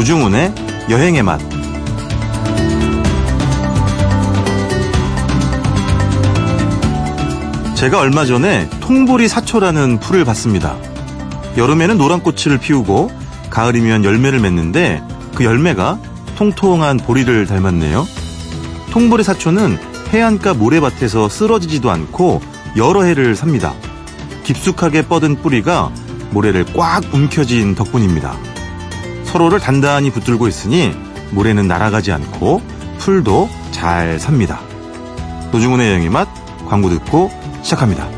노중훈의 여행의 맛. 제가 얼마 전에 통보리 사초라는 풀을 봤습니다. 여름에는 노란 꽃을 피우고 가을이면 열매를 맺는데 그 열매가 통통한 보리를 닮았네요. 통보리 사초는 해안가 모래밭에서 쓰러지지도 않고 여러 해를 삽니다. 깊숙하게 뻗은 뿌리가 모래를 꽉 움켜쥔 덕분입니다. 서로를 단단히 붙들고 있으니 모래는 날아가지 않고 풀도 잘 삽니다. 노중훈의 여행의 맛 광고 듣고 시작합니다.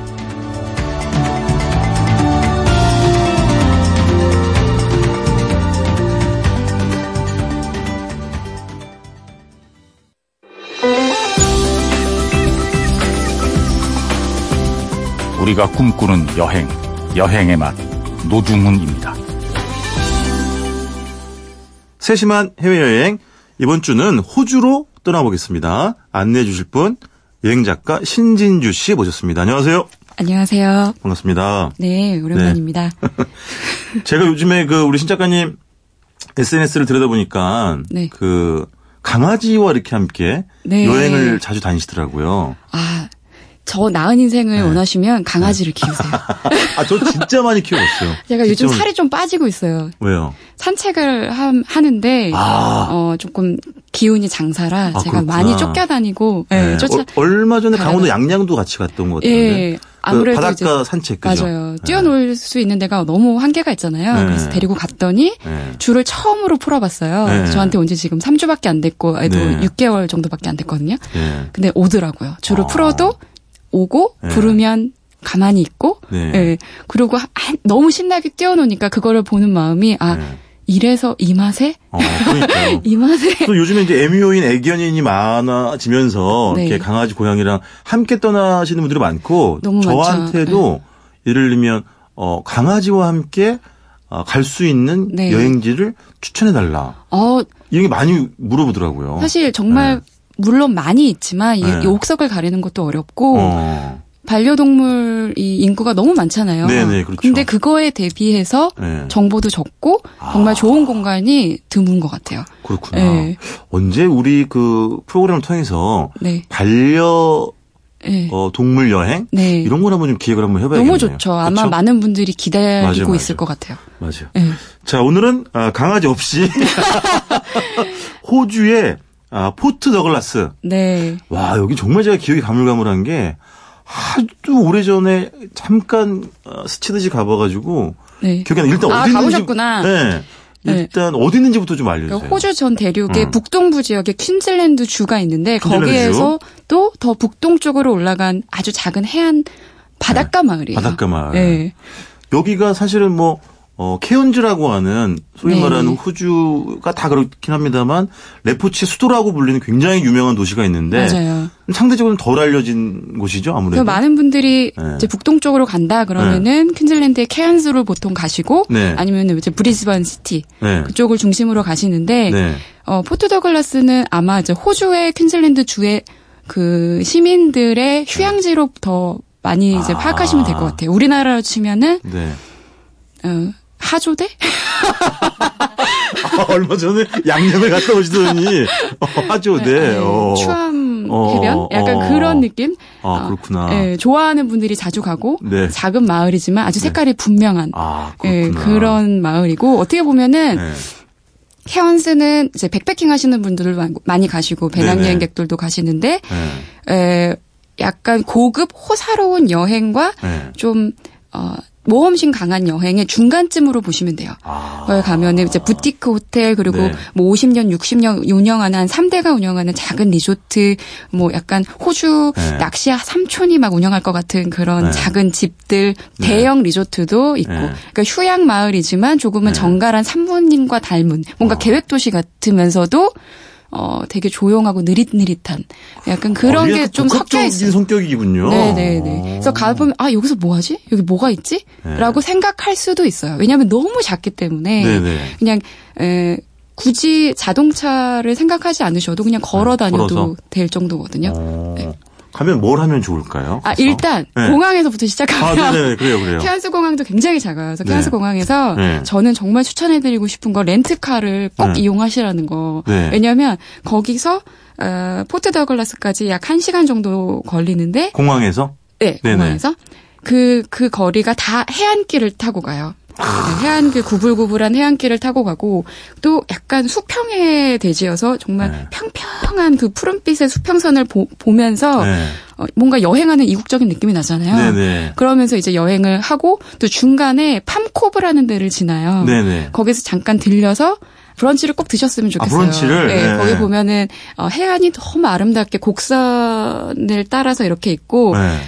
우리가 꿈꾸는 여행, 여행의 맛, 노중훈입니다. 세심한 해외여행 이번 주는 호주로 떠나보겠습니다. 안내해 주실 분 여행 작가 신진주 씨 모셨습니다. 안녕하세요. 안녕하세요. 반갑습니다. 네, 오랜만입니다. 제가 요즘에 그 우리 신 작가님 SNS를 들여다보니까 네. 그 강아지와 이렇게 함께 네. 여행을 자주 다니시더라고요. 아, 저 나은 인생을 네. 원하시면 강아지를 키우세요. 아, 저 진짜 많이 키워봤어요. 제가 요즘 살이 좀 빠지고 있어요. 왜요? 산책을 함- 하는데 아. 어 조금 기운이 장사라 아, 제가 그렇구나. 많이 쫓겨다니고 예, 네. 쫓아 어, 얼마 전에 강원도 양양도 같이 갔던 것 같은데. 예. 아무래도 그 바닷가 산책 그죠? 맞아요. 네. 뛰어놀 수 있는 데가 너무 한계가 있잖아요. 네. 그래서 데리고 갔더니 네. 줄을 처음으로 풀어봤어요. 네. 저한테 온지 지금 3주밖에 안 됐고, 애도 네. 6개월 정도밖에 안 됐거든요. 예. 근데 오더라고요. 줄을 아. 풀어도 오고 네. 부르면 가만히 있고 네. 예. 그리고 하- 한- 너무 신나게 뛰어노니까 그거를 보는 마음이 아 네. 이래서 이 맛에 어. 이 맛에 또 요즘에 이제 애묘인 애견인이 많아지면서 네. 이렇게 강아지 고양이랑 함께 떠나시는 분들이 많고 너무 저한테도 예를 들면 어 강아지와 함께 어, 갈수 있는 네. 여행지를 추천해 달라. 어 이런 게 많이 물어보더라고요. 사실 정말 네. 물론 많이 있지만 이, 네. 이 옥석을 가리는 것도 어렵고 어. 반려동물 이 인구가 너무 많잖아요. 네네, 그렇죠. 근데 그거에 대비해서 네. 정보도 적고 정말 아. 좋은 공간이 드문 것 같아요. 그렇구나. 네. 언제 우리 그 프로그램을 통해서 네. 반려 네. 어, 동물 여행 네. 이런 걸 한번 좀 기획을 한번 해봐야겠네요. 너무 좋죠. 아마 그쵸? 많은 분들이 기다리고 맞아요, 맞아요. 있을 것 같아요. 맞아요. 네. 자, 오늘은 아, 강아지 없이 호주의 아, 포트 더글라스. 네. 와, 여기 정말 제가 기억이 가물가물한 게 아주 오래전에 잠깐 어, 스치듯이 가봐가지고 네. 기억이 안 나. 일단 아, 어디 가보셨구나. 네. 네. 일단 어디 있는지부터 좀 알려주세요. 그러니까 호주 전 대륙의 음. 북동부 지역에 퀸즐랜드 주가 있는데 퀸즐랜드 거기에서 또 더 북동쪽으로 올라간 아주 작은 해안 바닷가 마을이에요. 네. 바닷가 마을. 네. 여기가 사실은 뭐 어, 케언즈라고 하는 소위 네. 말하는 호주가 다 그렇긴 합니다만 레포츠의 수도라고 불리는 굉장히 유명한 도시가 있는데 맞아요. 상대적으로 덜 알려진 곳이죠 아무래도. 많은 분들이 네. 이제 북동쪽으로 간다 그러면은 퀸즐랜드의 케안스로 보통 가시고 네. 아니면 이제 브리즈번 시티 네. 그쪽을 중심으로 가시는데 네. 어, 포트 더글라스는 아마 이제 호주의 퀸즐랜드 주의 그 시민들의 휴양지로 더 많이 이제 아. 파악하시면 될 것 같아요. 우리나라로 치면은 네. 어, 하조대? 아, 얼마 전에 양념에 갔다 오시더니 어, 하죠, 네. 어. 추암 어, 해변? 약간 어. 그런 느낌? 아 어, 그렇구나. 예, 좋아하는 분들이 자주 가고 네. 작은 마을이지만 아주 색깔이 분명한 아 예. 그런 마을이고 어떻게 보면은 네. 케언스는 이제 백패킹 하시는 분들 많이 가시고. 배낭여행객들도 가시는데 네. 에, 약간 고급 호사로운 여행과 네. 좀 어, 모험심 강한 여행의 중간쯤으로 보시면 돼요. 아. 거기 가면은 이제 부티크 호텔 그리고 네. 뭐 50년, 60년 운영하는 한 3대가 운영하는 작은 리조트 뭐 약간 호주 네. 낚시 삼촌이 막 운영할 것 같은 그런 네. 작은 집들 네. 대형 리조트도 있고 네. 그러니까 휴양 마을이지만 조금은 네. 정갈한 산부인과 닮은 뭔가 어. 계획 도시 같으면서도 어 되게 조용하고 느릿느릿한 약간 그런 어, 이게 게 약간 좀 섞여 있어요. 성격이군요. 네네네. 그래서 가보면 아 여기서 뭐 하지? 여기 뭐가 있지? 네. 라고 생각할 수도 있어요. 왜냐하면 너무 작기 때문에 네네. 그냥 에, 굳이 자동차를 생각하지 않으셔도 그냥 걸어 네, 다녀도 걸어서. 될 정도거든요. 어. 네. 하면 뭘 하면 좋을까요? 아? 일단 네. 공항에서부터 아, 시작하면 네네, 그래요, 그래요. 케안스 공항도 굉장히 작아요. 그래서 네. 케안스 공항에서 네. 저는 정말 추천해 드리고 싶은 거 렌트카를 꼭 네. 이용하시라는 거. 네. 왜냐하면 거기서 어, 포트 더글라스까지 약 1시간 정도 걸리는데 공항에서? 네, 네네. 공항에서 그, 그 거리가 다 해안길을 타고 가요. 네, 해안길 구불구불한 해안길을 타고 가고 또 약간 수평의 대지여서 정말 네. 평평한 그 푸른빛의 수평선을 보, 보면서 네. 어, 뭔가 여행하는 이국적인 느낌이 나잖아요. 네네. 그러면서 이제 여행을 하고 또 중간에 팜코브라는 데를 지나요. 네네. 거기서 잠깐 들려서 브런치를 꼭 드셨으면 좋겠어요. 아, 브런치를? 네, 네. 거기 보면은 어, 해안이 너무 아름답게 곡선을 따라서 이렇게 있고 네.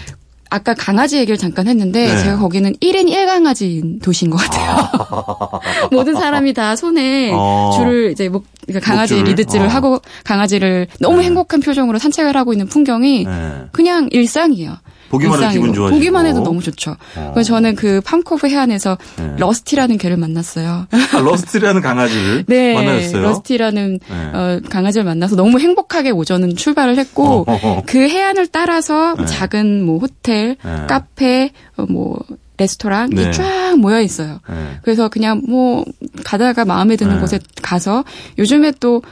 아까 강아지 얘기를 잠깐 했는데 네. 제가 거기는 1인 1강아지인 도시인 것 같아요. 모든 사람이 다 손에 어. 줄을 이제 목 그러니까 강아지 목줄을? 리드줄을 어. 하고 강아지를 너무 네. 행복한 표정으로 산책을 하고 있는 풍경이 네. 그냥 일상이에요. 보기만 해도. 기분 좋아지고. 보기만 해도 너무 좋죠. 어. 그래서 저는 그 팜코브 해안에서 네. 러스티라는 개를 만났어요. 아, 러스트라는 강아지를 네, 만나셨어요? 러스티라는 네. 어, 강아지를 만나서 너무 행복하게 오전은 출발을 했고 어허허. 그 해안을 따라서 네. 작은 뭐 호텔, 네. 카페, 어, 뭐 레스토랑 네. 이 쫙 모여 있어요. 네. 그래서 그냥 뭐 가다가 마음에 드는 네. 곳에 가서 요즘에 또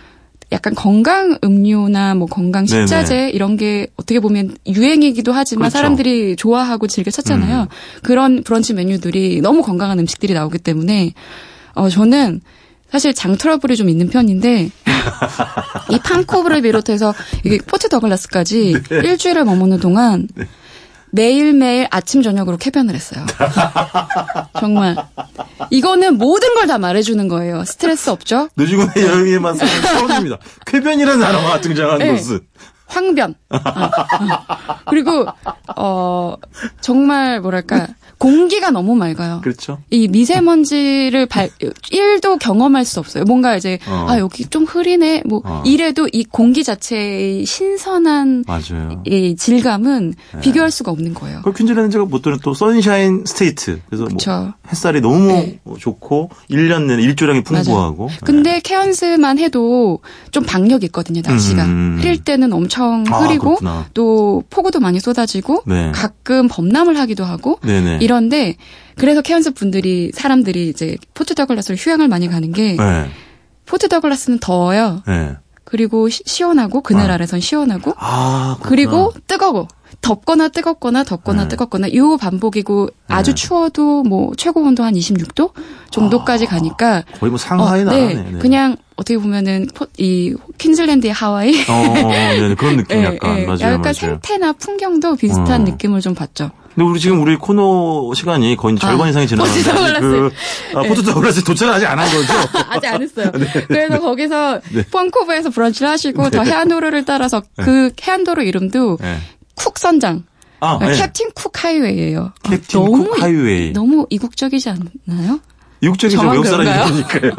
약간 건강 음료나 뭐 건강 식자재 이런 게 어떻게 보면 유행이기도 하지만 그렇죠. 음. 사람들이 좋아하고 즐겨 찾잖아요. 그런 브런치 메뉴들이 너무 건강한 음식들이 나오기 때문에 어 저는 사실 장 트러블이 좀 있는 편인데 이 팜코브를 비롯해서 이게 포트 더글라스까지 네. 일주일을 머무는 동안 매일매일 아침 저녁으로 쾌변을 했어요. 정말 이거는 모든 걸 다 말해주는 거예요. 스트레스 없죠? 노중훈의 여행의 맛은 처음입니다. 쾌변이라는 단어가 등장한 네. 것은. 황변. 어, 어. 그리고 어 정말 뭐랄까 공기가 너무 맑아요. 그렇죠. 이 미세먼지를 발, 1도 경험할 수 없어요. 뭔가 이제, 어. 아, 여기 좀 흐리네. 뭐, 어. 이래도 이 공기 자체의 신선한 맞아요. 이 질감은 네. 비교할 수가 없는 거예요. 그 퀸즐랜드가 보통은 또 Sunshine State. 그래서 뭐. 햇살이 너무 네. 좋고 1년 내내 일조량이 풍부하고. 네. 근데 케언스만 해도 좀 박력 있거든요, 날씨가. 음. 흐릴 때는 엄청 아, 흐리고 그렇구나. 또 폭우도 많이 쏟아지고 네. 가끔 범람을 하기도 하고 네네. 이런데 그래서 케언스 분들이 사람들이 이제 포트 더글라스를 휴양을 많이 가는 게 네. 포트 더글라스는 더워요. 네. 그리고 시, 시원하고 그늘 아. 아래선 시원하고 아. 그리고 뜨거워. 덥거나 뜨겁거나 덥거나 네. 뜨겁거나 요 반복이고 아주 네. 추워도 뭐 최고 온도 한 26도 정도까지 가니까 거의 뭐 상하의 어, 나라네. 네, 그냥 어떻게 보면은 포- 이 퀸즐랜드의 하와이 어, 어, 어, 네, 그런 느낌 예, 약간 예. 맞아요, 약간 맞아요. 생태나 풍경도 비슷한 어. 느낌을 좀 받죠. 근데 우리 지금 우리 코너 시간이 거의 절반 아, 이상이 아직 그 아, 포트 더글라스 도착을 아직 안 한 거죠? 아직 안 했어요. 그래서 거기서 네. 팜코브에서 브런치를 하시고 더 해안도로를 따라서 그 해안도로 이름도 네. 쿡 선장. 아, 네. 캡틴 쿡 하이웨이예요. 아, 캡틴 쿡 이- 하이웨이. 너무 이국적이지 않나요? 이국적이죠. 외국? 사람이니까요.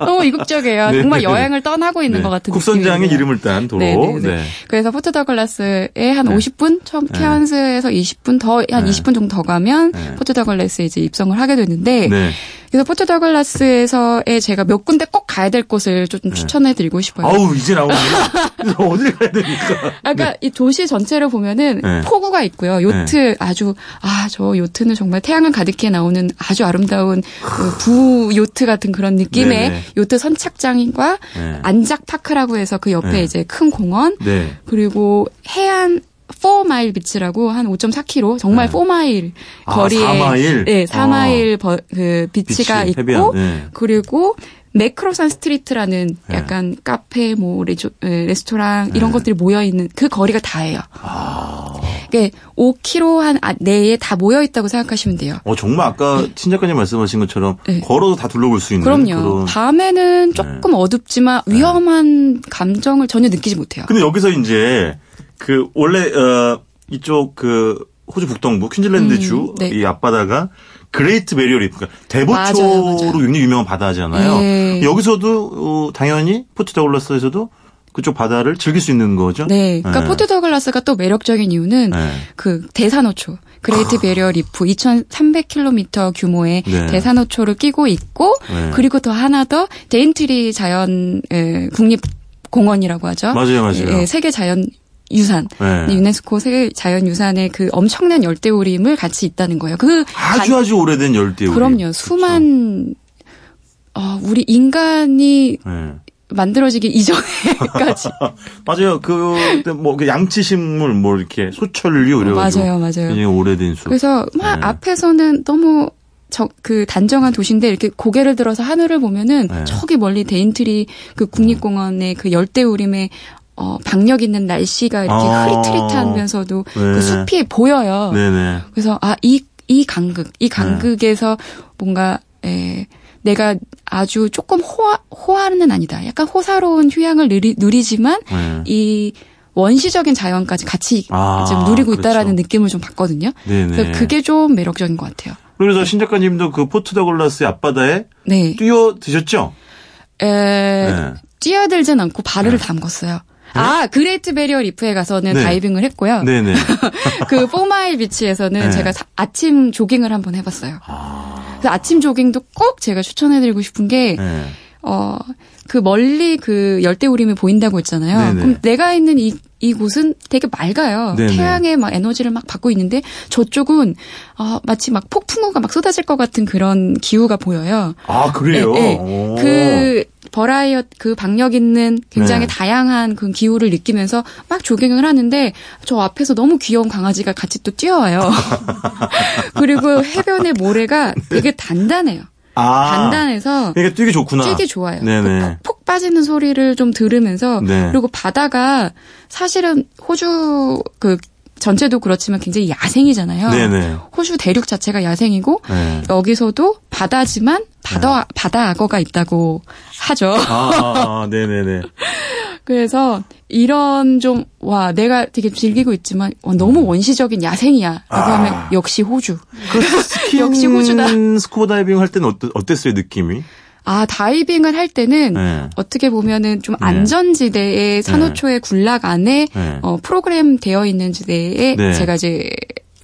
너무 이국적이에요. 네. 정말 여행을 떠나고 있는 네. 것 같은 쿡 선장의 느낌이에요. 이름을 딴 도로. 네, 네, 네. 네. 그래서 포트 더글라스에 한 네. 50분 처음 네. 케안스에서 20분 더한 네. 20분 정도 더 가면 네. 포트 더글라스에 이제 입성을 하게 되는데 네. 그래서 포트 더글라스에서의 제가 몇 군데 꼭 가야 될 곳을 좀 추천해 드리고 싶어요. 네. 아우, 이제 나오네요. 그래서 어딜 가야 됩니까? 아까 이 도시 전체를 보면은 네. 포구가 있고요. 요트 아주 아 저 요트는 정말 태양을 가득히 나오는 아주 아름다운 그부 요트 같은 그런 느낌의 네네. 요트 선착장과 네. 안작 파크라고 해서 그 옆에 네. 이제 큰 공원 네. 그리고 해안 4마일 비치라고 한 5.4km 정말 네. 4마일 아, 거리에 4마일? 네, 4마일 버- 그 비치가 비치, 있고 네. 그리고 매크로산 스트리트라는 네. 약간 카페 뭐 레조, 에, 레스토랑 이런 네. 것들이 모여 있는 그 거리가 다예요. 아. 이게 5km 한 아- 내에 다 모여 있다고 생각하시면 돼요. 어, 정말 아까 친 작가님 말씀하신 것처럼 네. 걸어도 다 둘러볼 수 있는 그럼요. 그런 네. 밤에는 조금 어둡지만 위험한 감정을 전혀 느끼지 못해요. 근데 여기서 이제 그 원래 어 이쪽 그 호주 북동부 퀸즐랜드 음, 주 네. 이 앞바다가 그레이트 베리어 리프 그러니까 대보초로. 굉장히 유명한 바다잖아요. 네. 여기서도 어, 당연히 포트 더글라스에서도 그쪽 바다를 즐길 수 있는 거죠. 네. 그러니까 네. 포트 더글라스가 또 매력적인 이유는 네. 그 대산호초. 그레이트 베리어 리프 2,300km 규모의 네. 대산호초를 끼고 있고 네. 그리고 또 하나 더 데인트리 자연 에, 국립 공원이라고 하죠. 맞아요, 맞아요. 예, 세계 자연 유산, 네. 유네스코 세계 자연유산의 그 엄청난 열대우림을 같이 있다는 거예요. 그 아주 아주 오래된 열대우림. 그럼요. 수만 어, 우리 인간이 네. 만들어지기 이전에까지 맞아요. 그뭐 그 양치식물 뭐 이렇게 소철류 이래가지고 맞아요, 맞아요. 굉장히 오래된 수. 그래서 막 네. 앞에서는 너무 저, 그 단정한 도시인데 이렇게 고개를 들어서 하늘을 보면은 네. 저기 멀리 데인트리 그 국립공원의 그 열대우림의 어, 박력 있는 날씨가 이렇게 아. 흐릿흐릿하면서도 네. 그 숲이 보여요. 네네. 그래서 아 이 이 간극, 이 간극에서 뭔가 에, 내가 아주 조금 호화 호화는 아니다. 약간 호사로운 휴양을 누리, 누리지만 네. 이 원시적인 자연까지 같이 아, 지금 누리고 있다라는 그렇죠. 느낌을 좀 받거든요. 네네. 그래서 그게 좀 매력적인 것 같아요. 그래서 신 작가님도 그 포트 더글라스의 앞바다에 네. 뛰어 드셨죠? 에, 네. 뛰어들진 않고 발을 담궜어요. 아, 그레이트 베리어 리프에 가서는 네. 다이빙을 했고요. 네네. 그 포마일 비치에서는 네. 제가 사- 아침 조깅을 한번 해봤어요. 아, 그래서 아침 조깅도 꼭 제가 추천해드리고 싶은 게, 네. 어, 그 멀리 그 열대우림이 보인다고 했잖아요. 네네. 그럼 내가 있는 이, 이곳은 되게 맑아요. 네네. 태양의 막 에너지를 막 받고 있는데 저쪽은 어, 마치 막 폭풍우가 막 쏟아질 것 같은 그런 기후가 보여요. 아 그래요. 네, 오. 네. 그 버라이어 그 박력 있는 굉장히 네. 다양한 그 기후를 느끼면서 막 조깅을 하는데 저 앞에서 너무 귀여운 강아지가 같이 또 뛰어와요. 그리고 해변의 모래가 되게 단단해요. 아, 단단해서 그러니까 뛰기 좋구나. 뛰기 좋아요. 네네. 그 푹, 푹 빠지는 소리를 좀 들으면서 네. 그리고 바다가 사실은 호주 그 전체도 그렇지만 굉장히 야생이잖아요. 네네. 호주 대륙 자체가 야생이고 네. 여기서도 바다지만 바다 바다 악어가 있다고 하죠. 아, 아, 아, 네네네. 그래서 이런 좀 와 내가 되게 즐기고 있지만 와, 너무 원시적인 야생이야라고 음. 아. 하면 역시 호주. 그 스킨 역시 호주다. 스쿠버 다이빙 할 때는 어땠, 어땠어요 느낌이? 아 다이빙을 할 때는 네. 어떻게 보면은 좀 네. 안전지대의 산호초의 군락 안에 네. 어, 프로그램 되어 있는 지대에 네. 제가 이제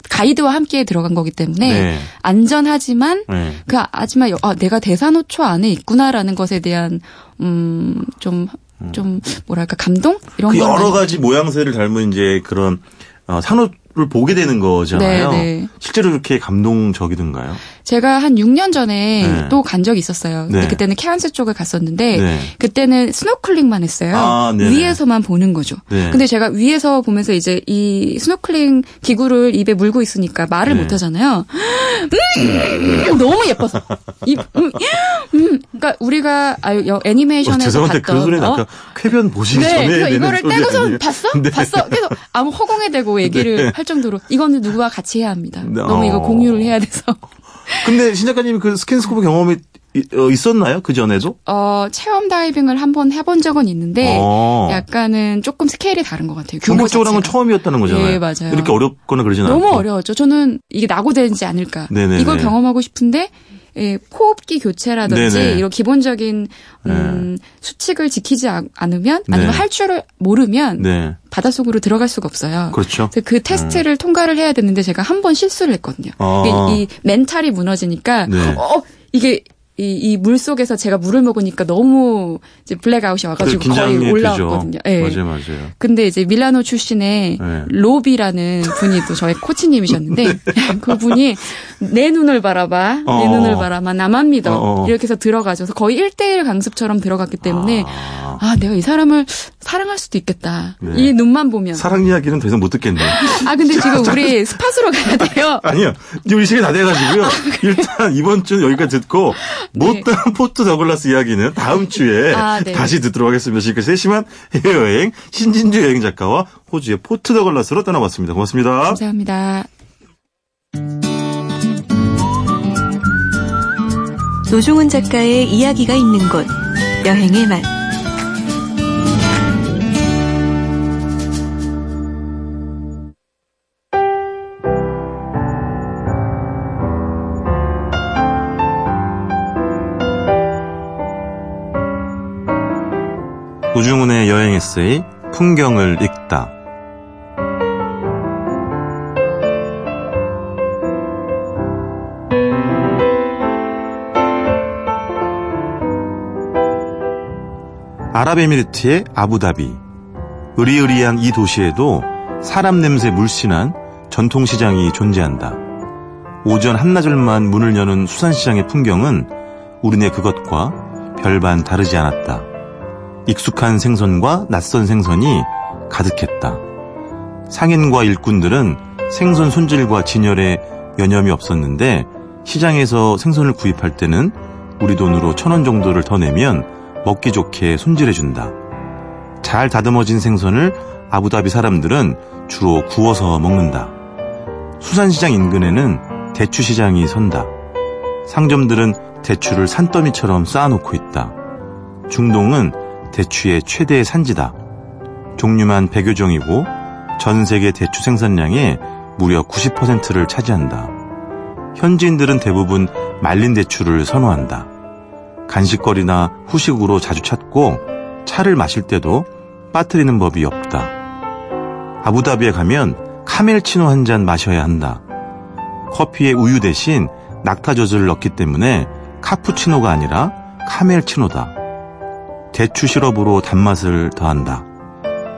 가이드와 함께 들어간 거기 때문에 네. 안전하지만 네. 그 하지만 여- 아, 내가 대산호초 안에 있구나라는 것에 대한 음좀 좀 뭐랄까 감동? 이런 그건 여러 가지 모양새를 닮은 이제 그런 어, 산호 를 보게 되는 거잖아요. 네, 네. 실제로 그렇게 감동적이던가요? 제가 한 6년 전에 네. 또간 적이 있었어요. 근데 네. 그때는 케언스 쪽을 갔었는데 네. 그때는 스노클링만 했어요. 아. 위에서만 보는 거죠. 네. 근데 제가 위에서 보면서 이제 이 스노클링 기구를 입에 물고 있으니까 말을 네. 못 하잖아요. 음, 너무 예뻐서. 이, 음, 음. 그러니까 우리가 아, 여- 어, 애니메이션에서 죄송한데 봤던 그런 소리는 어? 아까 쾌변 보시기 네, 전에 그래서 이거를 떼고서? 봤어? 네. 봤어? 계속 아무 허공에 대고 얘기를 네. 할 정도로 이거는 누구와 같이 해야 합니다. 네, 너무 이거 어. 공유를 해야 돼서. 근데 신 작가님이 그 스킨스쿠버 경험이 이- 어, 있었나요? 그 전에도? 어, 체험 다이빙을 한번 해본 적은 있는데 어. 약간은 조금 스케일이 다른 것 같아요. 규모 본격적으로 한건 자체가. 처음이었다는 거잖아요. 예, 맞아요. 이렇게 어렵거나 그러진 않고. 너무 어려웠죠. 저는 이게 낙오되지 않을까. 네네네. 이걸 경험하고 싶은데 예, 호흡기 교체라든지 네네. 이런 기본적인 음, 수칙을 지키지 아- 않으면 아니면 네. 할 줄을 모르면 네. 바닷속으로 들어갈 수가 없어요. 그렇죠. 그 테스트를 통과를 해야 되는데 제가 한 번 실수를 했거든요. 아. 이게 이 멘탈이 무너지니까 네. 어 이게 이, 이 물 속에서 제가 물을 먹으니까 너무 이제 블랙아웃이 와가지고 그 긴장이 거의 올라왔거든요. 예. 맞아요, 맞아요. 근데 이제 밀라노 출신의 네. 로비라는 분이 또 저의 코치님이셨는데 그분이 내 눈을 바라봐, 내 어. 눈을 바라봐, 나만 믿어 어, 어. 이렇게 해서 들어가줘서 거의 1대1 강습처럼 들어갔기 때문에 아, 아 내가 이 사람을 사랑할 수도 있겠다. 네. 이 눈만 보면. 사랑 이야기는 더 이상 못 듣겠네. 아 근데 지금 우리 spot으로 가야 돼요. 아니요. 우리 시간이 다 돼가지고요. 일단 이번 주는 여기까지 듣고 못다한 포트 더글라스 이야기는 다음 주에 아, 네. 다시 듣도록 하겠습니다. 지금까지 세심한 해외여행 신진주 여행 작가와 호주의 포트 더글라스로 떠나봤습니다. 고맙습니다. 감사합니다. 노종훈 작가의 이야기가 있는 곳 여행의 맛 노중훈의 여행 에세이 풍경을 읽다. 아랍에미리트의 아부다비, 으리으리한 이 도시에도 사람 냄새 물씬한 전통시장이 존재한다. 오전 한나절만 문을 여는 수산시장의 풍경은 우리네 그것과 별반 다르지 않았다. 익숙한 생선과 낯선 생선이 가득했다. 상인과 일꾼들은 생선 손질과 진열에 여념이 없었는데 시장에서 생선을 구입할 때는 우리 돈으로 천 원 정도를 더 내면 먹기 좋게 손질해준다. 잘 다듬어진 생선을 아부다비 사람들은 주로 구워서 먹는다. 수산시장 인근에는 대추시장이 선다. 상점들은 대추를 산더미처럼 쌓아놓고 있다. 중동은 대추의 최대 산지다. 종류만 100여 종이고 전 세계 대추 생산량의 무려 90%를 차지한다. 현지인들은 대부분 말린 대추를 선호한다. 간식거리나 후식으로 자주 찾고 차를 마실 때도 빠뜨리는 법이 없다. 아부다비에 가면 카멜치노 한 잔 마셔야 한다. 커피에 우유 대신 낙타젖을 넣기 때문에 카푸치노가 아니라 카멜치노다. 대추 시럽으로 단맛을 더한다.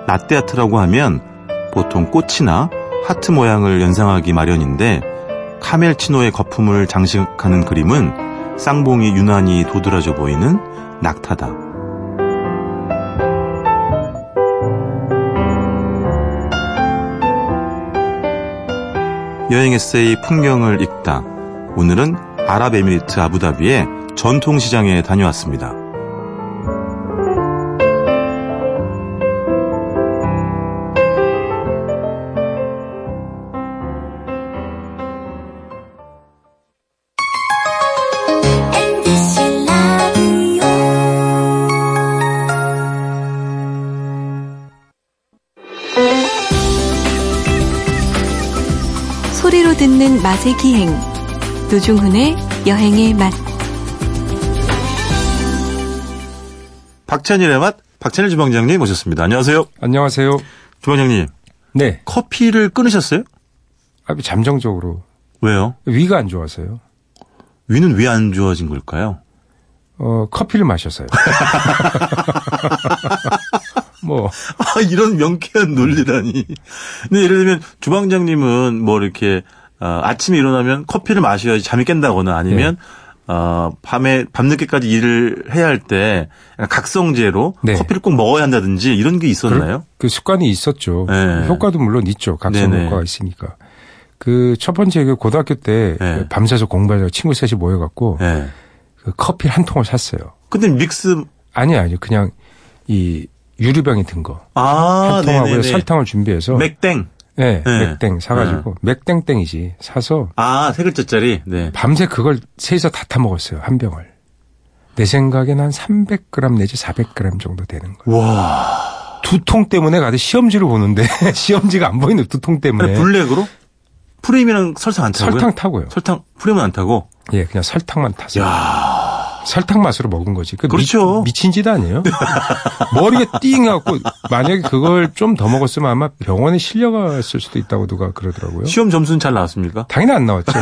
라떼 아트라고 하면 보통 꽃이나 하트 모양을 연상하기 마련인데 카멜치노의 거품을 장식하는 그림은 쌍봉이 유난히 도드라져 보이는 낙타다. 여행 에세이 풍경을 읽다. 오늘은 아랍에미리트 아부다비의 전통시장에 다녀왔습니다. 맛의 기행 노중훈의 여행의 맛 박찬일의 맛, 박찬일 주방장님 모셨습니다. 안녕하세요. 안녕하세요. 주방장님, 네. 커피를 끊으셨어요? 아주 잠정적으로 왜요? 위가 안 좋아서요. 위는 왜 안 좋아진 걸까요? 어, 커피를 마셔서요. 뭐, 아, 이런 명쾌한 논리라니. 근데 예를 들면 주방장님은 뭐 이렇게 어, 아침에 일어나면 커피를 마셔야지 잠이 깬다거나 아니면 어, 밤에 밤늦게까지 일을 해야 할 때 각성제로 네. 커피를 꼭 먹어야 한다든지 이런 게 있었나요? 그 습관이 있었죠. 네. 효과도 물론 있죠. 각성 네네. 효과가 있으니까. 그 첫 번째 그 고등학교 때 네. 밤새서 공부하려고 친구 셋이 모여갖고 네. 그 커피 한 통을 샀어요. 근데 믹스 아니, 아니, 그냥 이 유리병에 든 거. 아, 한 통하고. 설탕을 준비해서. 맥땡. 네, 네. 맥땡 사가지고. 맥땡땡이지. 사서 아, 세 글자짜리. 네. 밤새 그걸 셋이서 다 타먹었어요. 한 병을. 내 생각에는 한 300g 내지 400g 정도 되는 거예요. 와. 두통 때문에 가서 시험지를 보는데 시험지가 안 보이는 두통 때문에 블랙으로? 프레임이랑 설탕 안 타고요? 설탕 타고요. 설탕 프레임은 안 타고. 예, 그냥 설탕만 타서 야. 설탕 맛으로 먹은 거지. 그 그렇죠. 미, 친짓 아니에요? 머리가 띵 해갖고 만약에 그걸 좀 더 먹었으면 아마 병원에 실려갔을 수도 있다고 누가 그러더라고요. 시험 점수는 잘 나왔습니까? 당연히 안 나왔죠.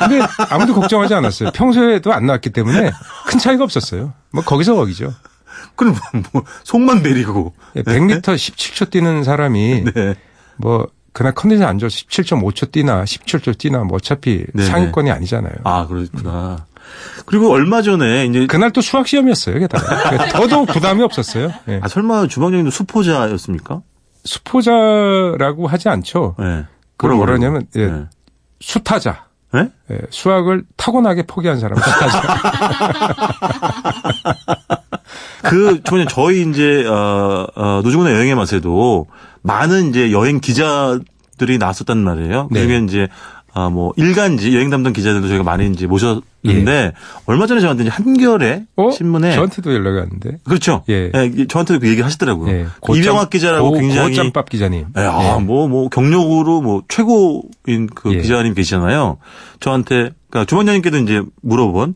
근데 아무도 걱정하지 않았어요. 평소에도 안 나왔기 때문에 큰 차이가 없었어요. 뭐 거기서 거기죠. 그럼 뭐, 뭐 속만 베리고. 예, 100m 17초 뛰는 사람이 네. 뭐 그날 컨디션 안 좋아서 17.5초 뛰나 17초 뛰나 뭐 어차피 네네. 상위권이 아니잖아요. 아, 그렇구나. 그리고 얼마 전에 이제 그날 또 수학 시험이었어요. 게다가 그러니까 더더욱 부담이 없었어요. 예. 아, 설마 주방장님도 수포자였습니까? 수포자라고 하지 않죠. 네. 그걸 뭐라 하냐면 예, 네. 수타자. 네? 예, 수학을 타고나게 포기한 사람 수타자. 그, 저는 저희 이제, 어, 어, 노중훈의 여행의 맛에도 많은 이제 여행 기자들이 나왔었단 말이에요. 네. 그중에 이제, 아, 뭐, 일간지, 여행 담당 기자들도 저희가 많이 이제 모셨는데, 얼마 전에 저한테 이제 한겨레 어? 신문에. 저한테도 연락이 왔는데. 그렇죠. 예. 예, 저한테도 그 얘기 하시더라고요. 예, 이병학 기자라고 고, 굉장히. 고짬밥 기자님. 예, 아, 뭐, 뭐, 경력으로 뭐, 최고인 그 예. 기자님 계시잖아요. 저한테, 그니까 주원장님께도 이제 물어본,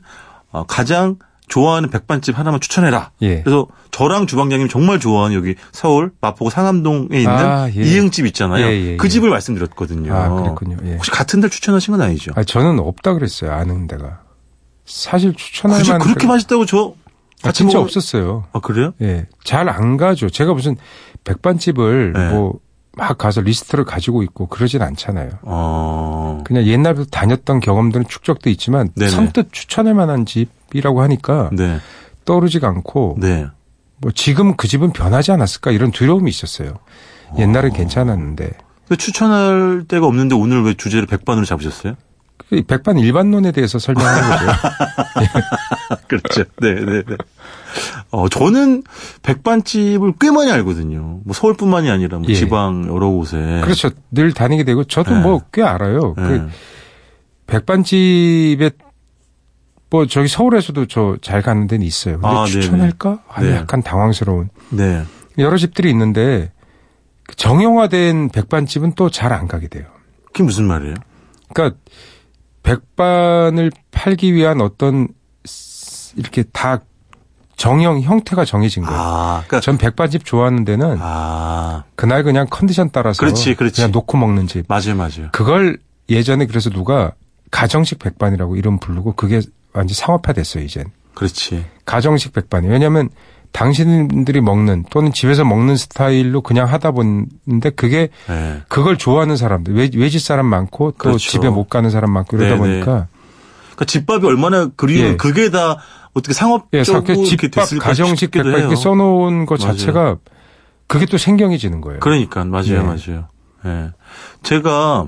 어, 가장 좋아하는 백반집 하나만 추천해라. 예. 그래서 저랑 주방장님 정말 좋아하는 여기 서울 마포구 상암동에 있는 아, 예. 이응집 있잖아요. 예, 예, 그 예. 집을 말씀드렸거든요. 아, 그랬군요. 예. 혹시 같은 데 추천하신 건 아니죠? 아, 저는 없다 그랬어요. 아는 데가. 사실 추천할 그죠? 만한 그렇게 데가- 맛있다고 저 아, 진짜 먹을- 없었어요. 아, 그래요? 예. 잘 안 가죠. 제가 무슨 백반집을 네. 뭐 막 가서 리스트를 가지고 있고 그러진 않잖아요. 어. 그냥 옛날부터 다녔던 경험들은 축적돼 있지만 네네. 선뜻 추천할 만한 집이라고 하니까 네. 떠오르지가 않고 네. 뭐 지금 그 집은 변하지 않았을까 이런 두려움이 있었어요. 옛날엔 괜찮았는데 근데 추천할 데가 없는데 오늘 왜 주제를 백반으로 잡으셨어요? 그 백반 일반론에 대해서 설명하는 거죠. 그렇죠. 네, 네, 네. 어, 저는 백반집을 꽤 많이 알거든요. 뭐 서울뿐만이 아니라 뭐 예. 지방 여러 곳에. 그렇죠. 늘 다니게 되고 저도 네. 뭐꽤 알아요. 네. 그 백반집에 뭐 저기 서울에서도 저 잘 가는 데는 있어요. 근데 아. 추천할까? 아, 네. 약간 당황스러운 네. 여러 집들이 있는데 그 정형화된 백반집은 또 잘 안 가게 돼요. 그게 무슨 말이에요? 그러니까 백반을 팔기 위한 어떤 스- 이렇게 다 정형 형태가 정해진 거예요. 아, 그러니까 전 백반집 좋아하는 데는 아, 그날 그냥 컨디션 따라서 그렇지, 그렇지. 냥 놓고 먹는 집. 맞아요, 맞아요. 그걸 예전에 그래서 누가 가정식 백반이라고 이름 부르고 그게 완전 상업화됐어요 이젠. 그렇지. 가정식 백반이 왜냐하면 당신들이 먹는 또는 집에서 먹는 스타일로 그냥 하다 보는데 그게 네. 그걸 좋아하는 사람들 외, 외지 사람 많고 또 그렇죠. 집에 못 가는 사람 많고 이러다 네네. 보니까 그러니까 집밥이 얼마나 그리운 예. 그게 다 어떻게 예, 상업적으로 사- 그 이렇게 집밥 가정식 백반 이렇게 해요. 써놓은 것 맞아요. 자체가 그게 또 생경해지는 거예요. 그러니까 맞아요, 네. 맞아요. 예. 제가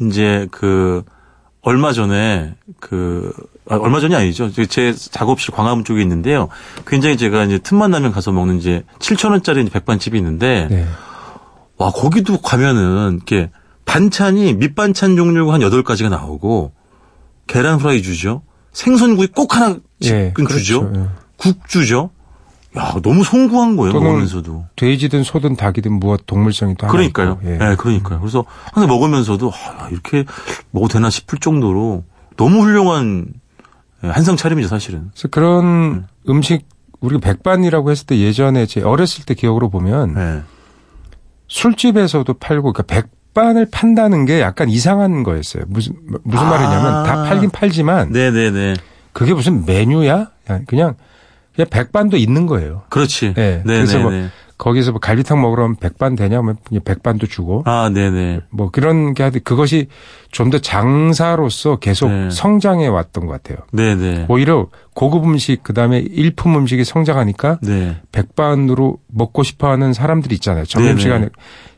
이제 그 얼마 전에 그 아, 얼마 전이 아니죠. 제- 제 작업실 광화문 쪽에 있는데요. 굉장히 제가 이제 틈만 나면 가서 먹는 이제 7천 원짜리 백반집이 있는데 네. 와 거기도 가면은 이렇게 반찬이 밑반찬 종류가 한 8가지가 나오고 계란 프라이 주죠. 생선구이 꼭 하나씩 예, 은 주죠. 그렇죠. 예. 국 주죠. 야, 너무 송구한 거예요. 먹으면서도. 돼지든 소든 닭이든 무엇 동물성이 또 하나 그러니까요. 예. 예. 그러니까요. 그래서 항상 먹으면서도 아, 이렇게 먹어도 되나 싶을 정도로 너무 훌륭한 예, 한상 차림이죠, 사실은. 그래서 그런 음식 우리가 백반이라고 했을 때 예전에 제 어렸을 때 기억으로 보면 예. 술집에서도 팔고 그러니까 백반을 판다는 게 약간 이상한 거였어요. 무슨 무슨 아. 말이냐면 다 팔긴 팔지만 네, 네, 네. 그게 무슨 메뉴야? 그냥 그냥 백반도 있는 거예요. 그렇지. 예. 네, 그래서 네, 뭐 네. 거기서 뭐 갈비탕 먹으러 오면 백반 되냐면 그냥 백반도 주고 아, 네, 네. 뭐 그런 게 그것이 좀 더 장사로서 계속 네. 성장해 왔던 것 같아요. 네, 네. 오히려 고급 음식 그다음에 일품 음식이 성장하니까 네. 백반으로 먹고 싶어하는 사람들이 있잖아요. 점심 네네. 시간에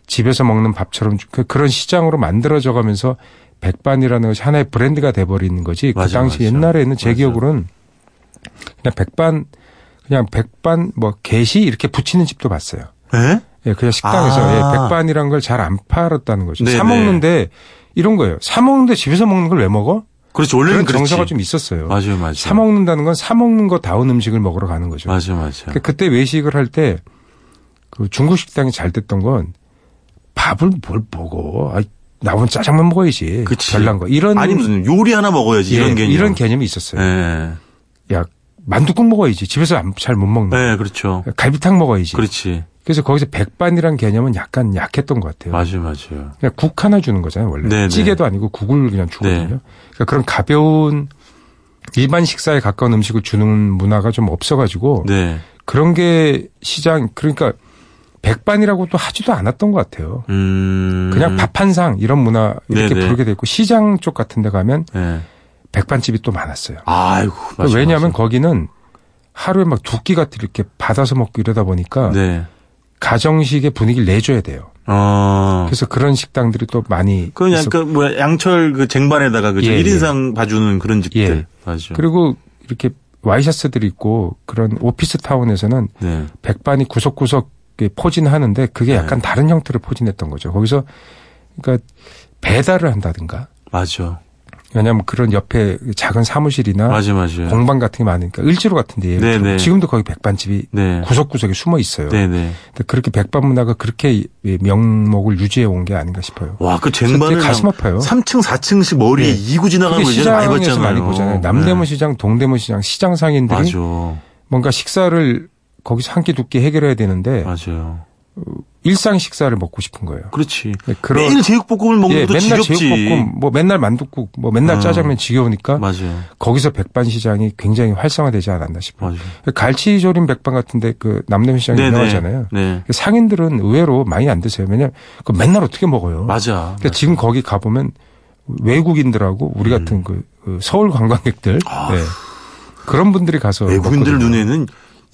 집에서 먹는 밥처럼 그- 그런 시장으로 만들어져 가면서 백반이라는 것이 하나의 브랜드가 돼버리는 거지. 그 맞아, 당시 맞아. 옛날에는 제 맞아. 기억으로는 그냥 백반 그냥 백반 뭐 게시 이렇게 붙이는 집도 봤어요. 예? 예, 그냥 식당에서 아. 예, 백반이란 걸 잘 안 팔았다는 거죠. 네네. 사 먹는데 이런 거예요. 사 먹는데 집에서 먹는 걸 왜 먹어? 그렇지. 원래는 그런 그렇지. 정서가 좀 있었어요. 맞아요, 맞아요. 사 먹는다는 건 사 먹는 거 다운 음식을 먹으러 가는 거죠. 맞아요, 맞아요. 그러니까 그때 외식을 할 때 그 중국 식당이 잘 됐던 건 밥을 뭘 먹어? 아, 나오면 짜장면 먹어야지. 그치. 별난 거. 이런 아니 무슨 요리 하나 먹어야지 예, 이런 개념. 이런 개념이 있었어요. 예. 야 만두국 먹어야지. 집에서 잘 못 먹는. 네, 그렇죠. 갈비탕 먹어야지. 그렇지. 그래서 거기서 백반이란 개념은 약간 약했던 것 같아요. 맞아요, 맞아요. 그냥 국 하나 주는 거잖아요, 원래. 네네. 찌개도 아니고 국을 그냥 주거든요. 네. 그러니까 그런 가벼운 일반 식사에 가까운 음식을 주는 문화가 좀 없어가지고 네. 그런 게 시장 그러니까 백반이라고 또 하지도 않았던 것 같아요. 음. 그냥 밥 한 상 이런 문화 이렇게 네네. 부르게 됐고 시장 쪽 같은 데 가면 네. 백반집이 또 많았어요. 아이고. 맞아, 왜냐하면 맞아. 거기는 하루에 막 두 끼 같이 이렇게 받아서 먹고 이러다 보니까 네. 가정식의 분위기를 내줘야 돼요. 어. 그래서 그런 식당들이 또 많이 그건 있었- 약간 뭐야 양철 그 쟁반에다가 그죠 예, 1인상 봐주는 그런 집들. 예. 맞죠. 그리고 이렇게 와이셔츠들이 있고 그런 오피스 타운에서는 네. 백반이 구석구석 포진하는데 그게 네. 약간 다른 형태로 포진했던 거죠. 거기서 그러니까 배달을 한다든가 맞아. 왜냐하면 그런 옆에 작은 사무실이나 맞아, 맞아. 공방 같은 게 많으니까 을지로 같은 데에 네, 네. 지금도 거기 백반집이 네. 구석구석에 숨어 있어요. 네, 네. 그렇게 백반 문화가 그렇게 명목을 유지해 온 게 아닌가 싶어요. 와, 그 쟁반을 가슴 아파요. 3층, 4층씩 머리에 예. 이고 지나가는 예전에 많이 봤잖아요. 많이 보잖아요. 남대문 네. 시장, 동대문 시장, 시장 상인들이 맞아. 뭔가 식사를 거기서 한 끼 두 끼 해결해야 되는데 맞아요. 일상 식사를 먹고 싶은 거예요. 그렇지. 네, 그런- 매일 제육볶음을 먹는 예, 것도 맨날 지겹지. 제육볶음, 뭐 맨날 만둣국, 뭐 맨날 어. 짜장면 지겨우니까 맞아요. 거기서 백반 시장이 굉장히 활성화되지 않았나 싶어요. 맞아요. 갈치 조림 백반 같은데 그 남대문 시장 네네. 유명하잖아요. 네. 상인들은 의외로 많이 안 드세요. 왜냐면 그 맨날 어떻게 먹어요. 맞아. 그러니까 지금 거기 가 보면 외국인들하고 우리 음. 같은 그, 그 서울 관광객들 네. 그런 분들이 가서 아. 외국인들 먹거든요. 눈에는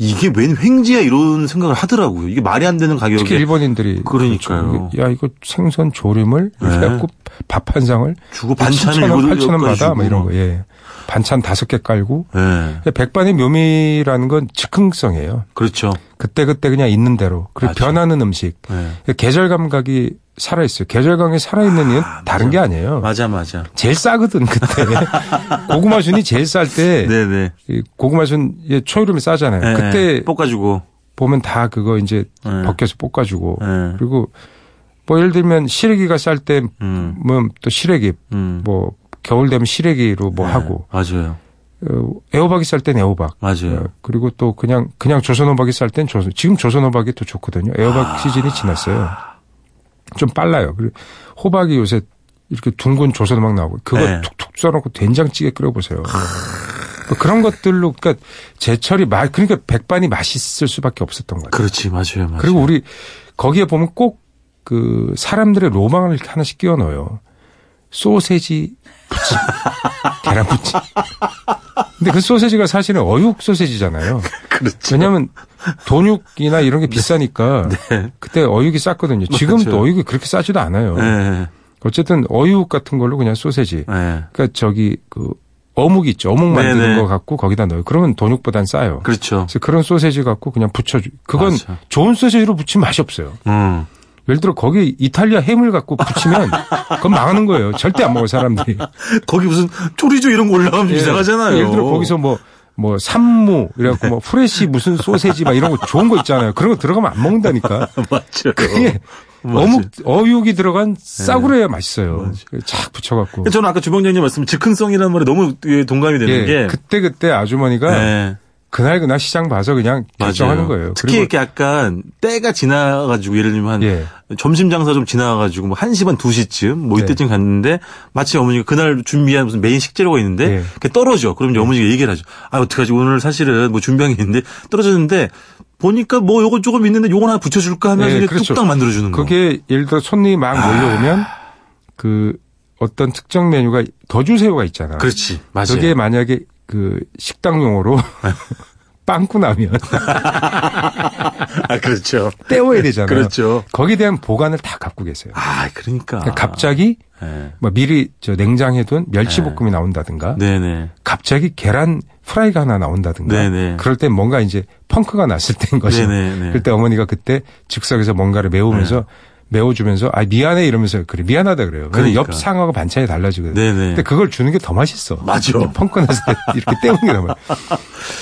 이게 웬 횡재야 이런 생각을 하더라고요. 이게 말이 안 되는 가격에. 특히 일본인들이 그러니까요. 그렇죠. 야 이거 생선 조림을 이렇게 네. 해갖고 밥한 상을 주고 반찬을 7천 원, 이거 8천 원 받아. 뭐 이런 거. 예. 반찬 다섯 개 깔고 예. 백반의 묘미라는 건 즉흥성이에요. 그렇죠. 그때 그때 그냥 있는 대로 그리고 맞아. 변하는 음식 예. 계절 감각이 살아 있어요. 계절 감각이 살아 있는 이유는 다른 게 아니에요. 맞아, 맞아. 제일 싸거든 그때 고구마 순이 제일 쌀때 네네. 고구마순 예, 초이름이 싸잖아요. 예, 그때 볶아주고. 보면 다 그거 이제 예. 벗겨서 볶아주고 예. 그리고 뭐 예를 들면 시래기가 쌀때 음. 뭐또 시래기 음. 뭐 겨울 되면 시래기로 뭐 예. 하고 맞아요. 어, 애호박이 쌀 땐 애호박 맞아요. 어, 그리고 또 그냥 그냥 조선 호박이 쌀 땐 조선 지금 조선 호박이 또 좋거든요. 애호박 아. 시즌이 지났어요. 좀 빨라요. 그리고 호박이 요새 이렇게 둥근 조선 호박 나오고 그거 네. 툭툭 썰어놓고 된장찌개 끓여 보세요. 뭐 그런 것들로 그러니까 제철이 맛 그러니까 백반이 맛있을 수밖에 없었던 거예요. 그렇지, 맞아요, 맞아요. 그리고 우리 거기에 보면 꼭 그 사람들의 로망을 이렇게 하나씩 끼워 넣어요. 소세지 부침, 계란 부침. 근데 그 소세지가 사실은 어육 소세지잖아요. 그렇죠. 왜냐하면 돈육이나 이런 게 비싸니까 네. 그때 어육이 쌌거든요. 지금 맞아요. 또 어육이 그렇게 싸지도 않아요. 예. 어쨌든 어육 같은 걸로 그냥 소세지. 예. 그러니까 저기 그 어묵 있죠. 어묵 만드는 네네. 거 갖고 거기다 넣어요. 그러면 돈육보단 싸요. 그렇죠. 그래서 그런 소세지 갖고 그냥 붙여주. 그건 맞아. 좋은 소세지로 붙이면 맛이 없어요. 음. 예를 들어 거기 이탈리아 햄을 갖고 붙이면 그건 망하는 거예요. 절대 안 먹어 사람들이. 거기 무슨 쪼리조 이런 거 올라가면 좀 이상하잖아요. 예. 예를 들어 거기서 뭐, 뭐, 산무, 이래갖고 뭐, 프레시 무슨 소세지 막 이런 거 좋은 거 있잖아요. 그런 거 들어가면 안 먹는다니까. 맞죠. 그게 맞아요. 어묵, 어육이 들어간 싸구려야 맛있어요. 착 붙여갖고. 저는 아까 주방장님 말씀 즉흥성이라는 말에 너무 예, 동감이 되는 예, 게 그때 그때 아주머니가 예, 그날 그날 시장 봐서 그냥 결정하는. 거예요. 특히 이렇게 약간 때가 지나가지고 예를 들면 한 예. 점심 장사 좀 지나가지고 뭐 1시 반 2시쯤 뭐 네. 이때쯤 갔는데 마치 어머니가 그날 준비한 무슨 메인 식재료가 있는데 예. 그게 떨어져. 그럼 이제 어머니가 얘기를 하죠. 아, 어떡하지. 오늘 사실은 뭐 준비한 게 있는데 떨어졌는데 보니까 뭐 요거 조금 있는데 요거 하나 붙여줄까 하면서 예, 그렇죠. 뚝딱 만들어주는 거. 그게 예를 들어 손님이 막 몰려오면 그 어떤 특정 메뉴가 더 주세요가 있잖아. 그렇지. 맞아요. 그게 만약에 그 식당용으로 빵꾸 나면 아, 그렇죠. 떼워야 되잖아요. 그렇죠. 거기에 대한 보관을 다 갖고 계세요. 아, 그러니까. 그러니까 갑자기 예. 뭐 미리 저 냉장해둔 멸치볶음이 나온다든가 네네. 갑자기 계란 프라이가 하나 나온다든가 네네. 그럴 때 뭔가 이제 펑크가 났을 때인 거죠. 네네네. 그럴 때 어머니가 그때 즉석에서 뭔가를 메우면서 메워주면서 아 미안해 이러면서 그래 미안하다 그래요. 그러니까. 옆 상하고 반찬이 달라지거든요. 네네. 근데 그걸 주는 게 더 맛있어. 맞아. 펑크 났을 때 이렇게 때우는 게더 맛.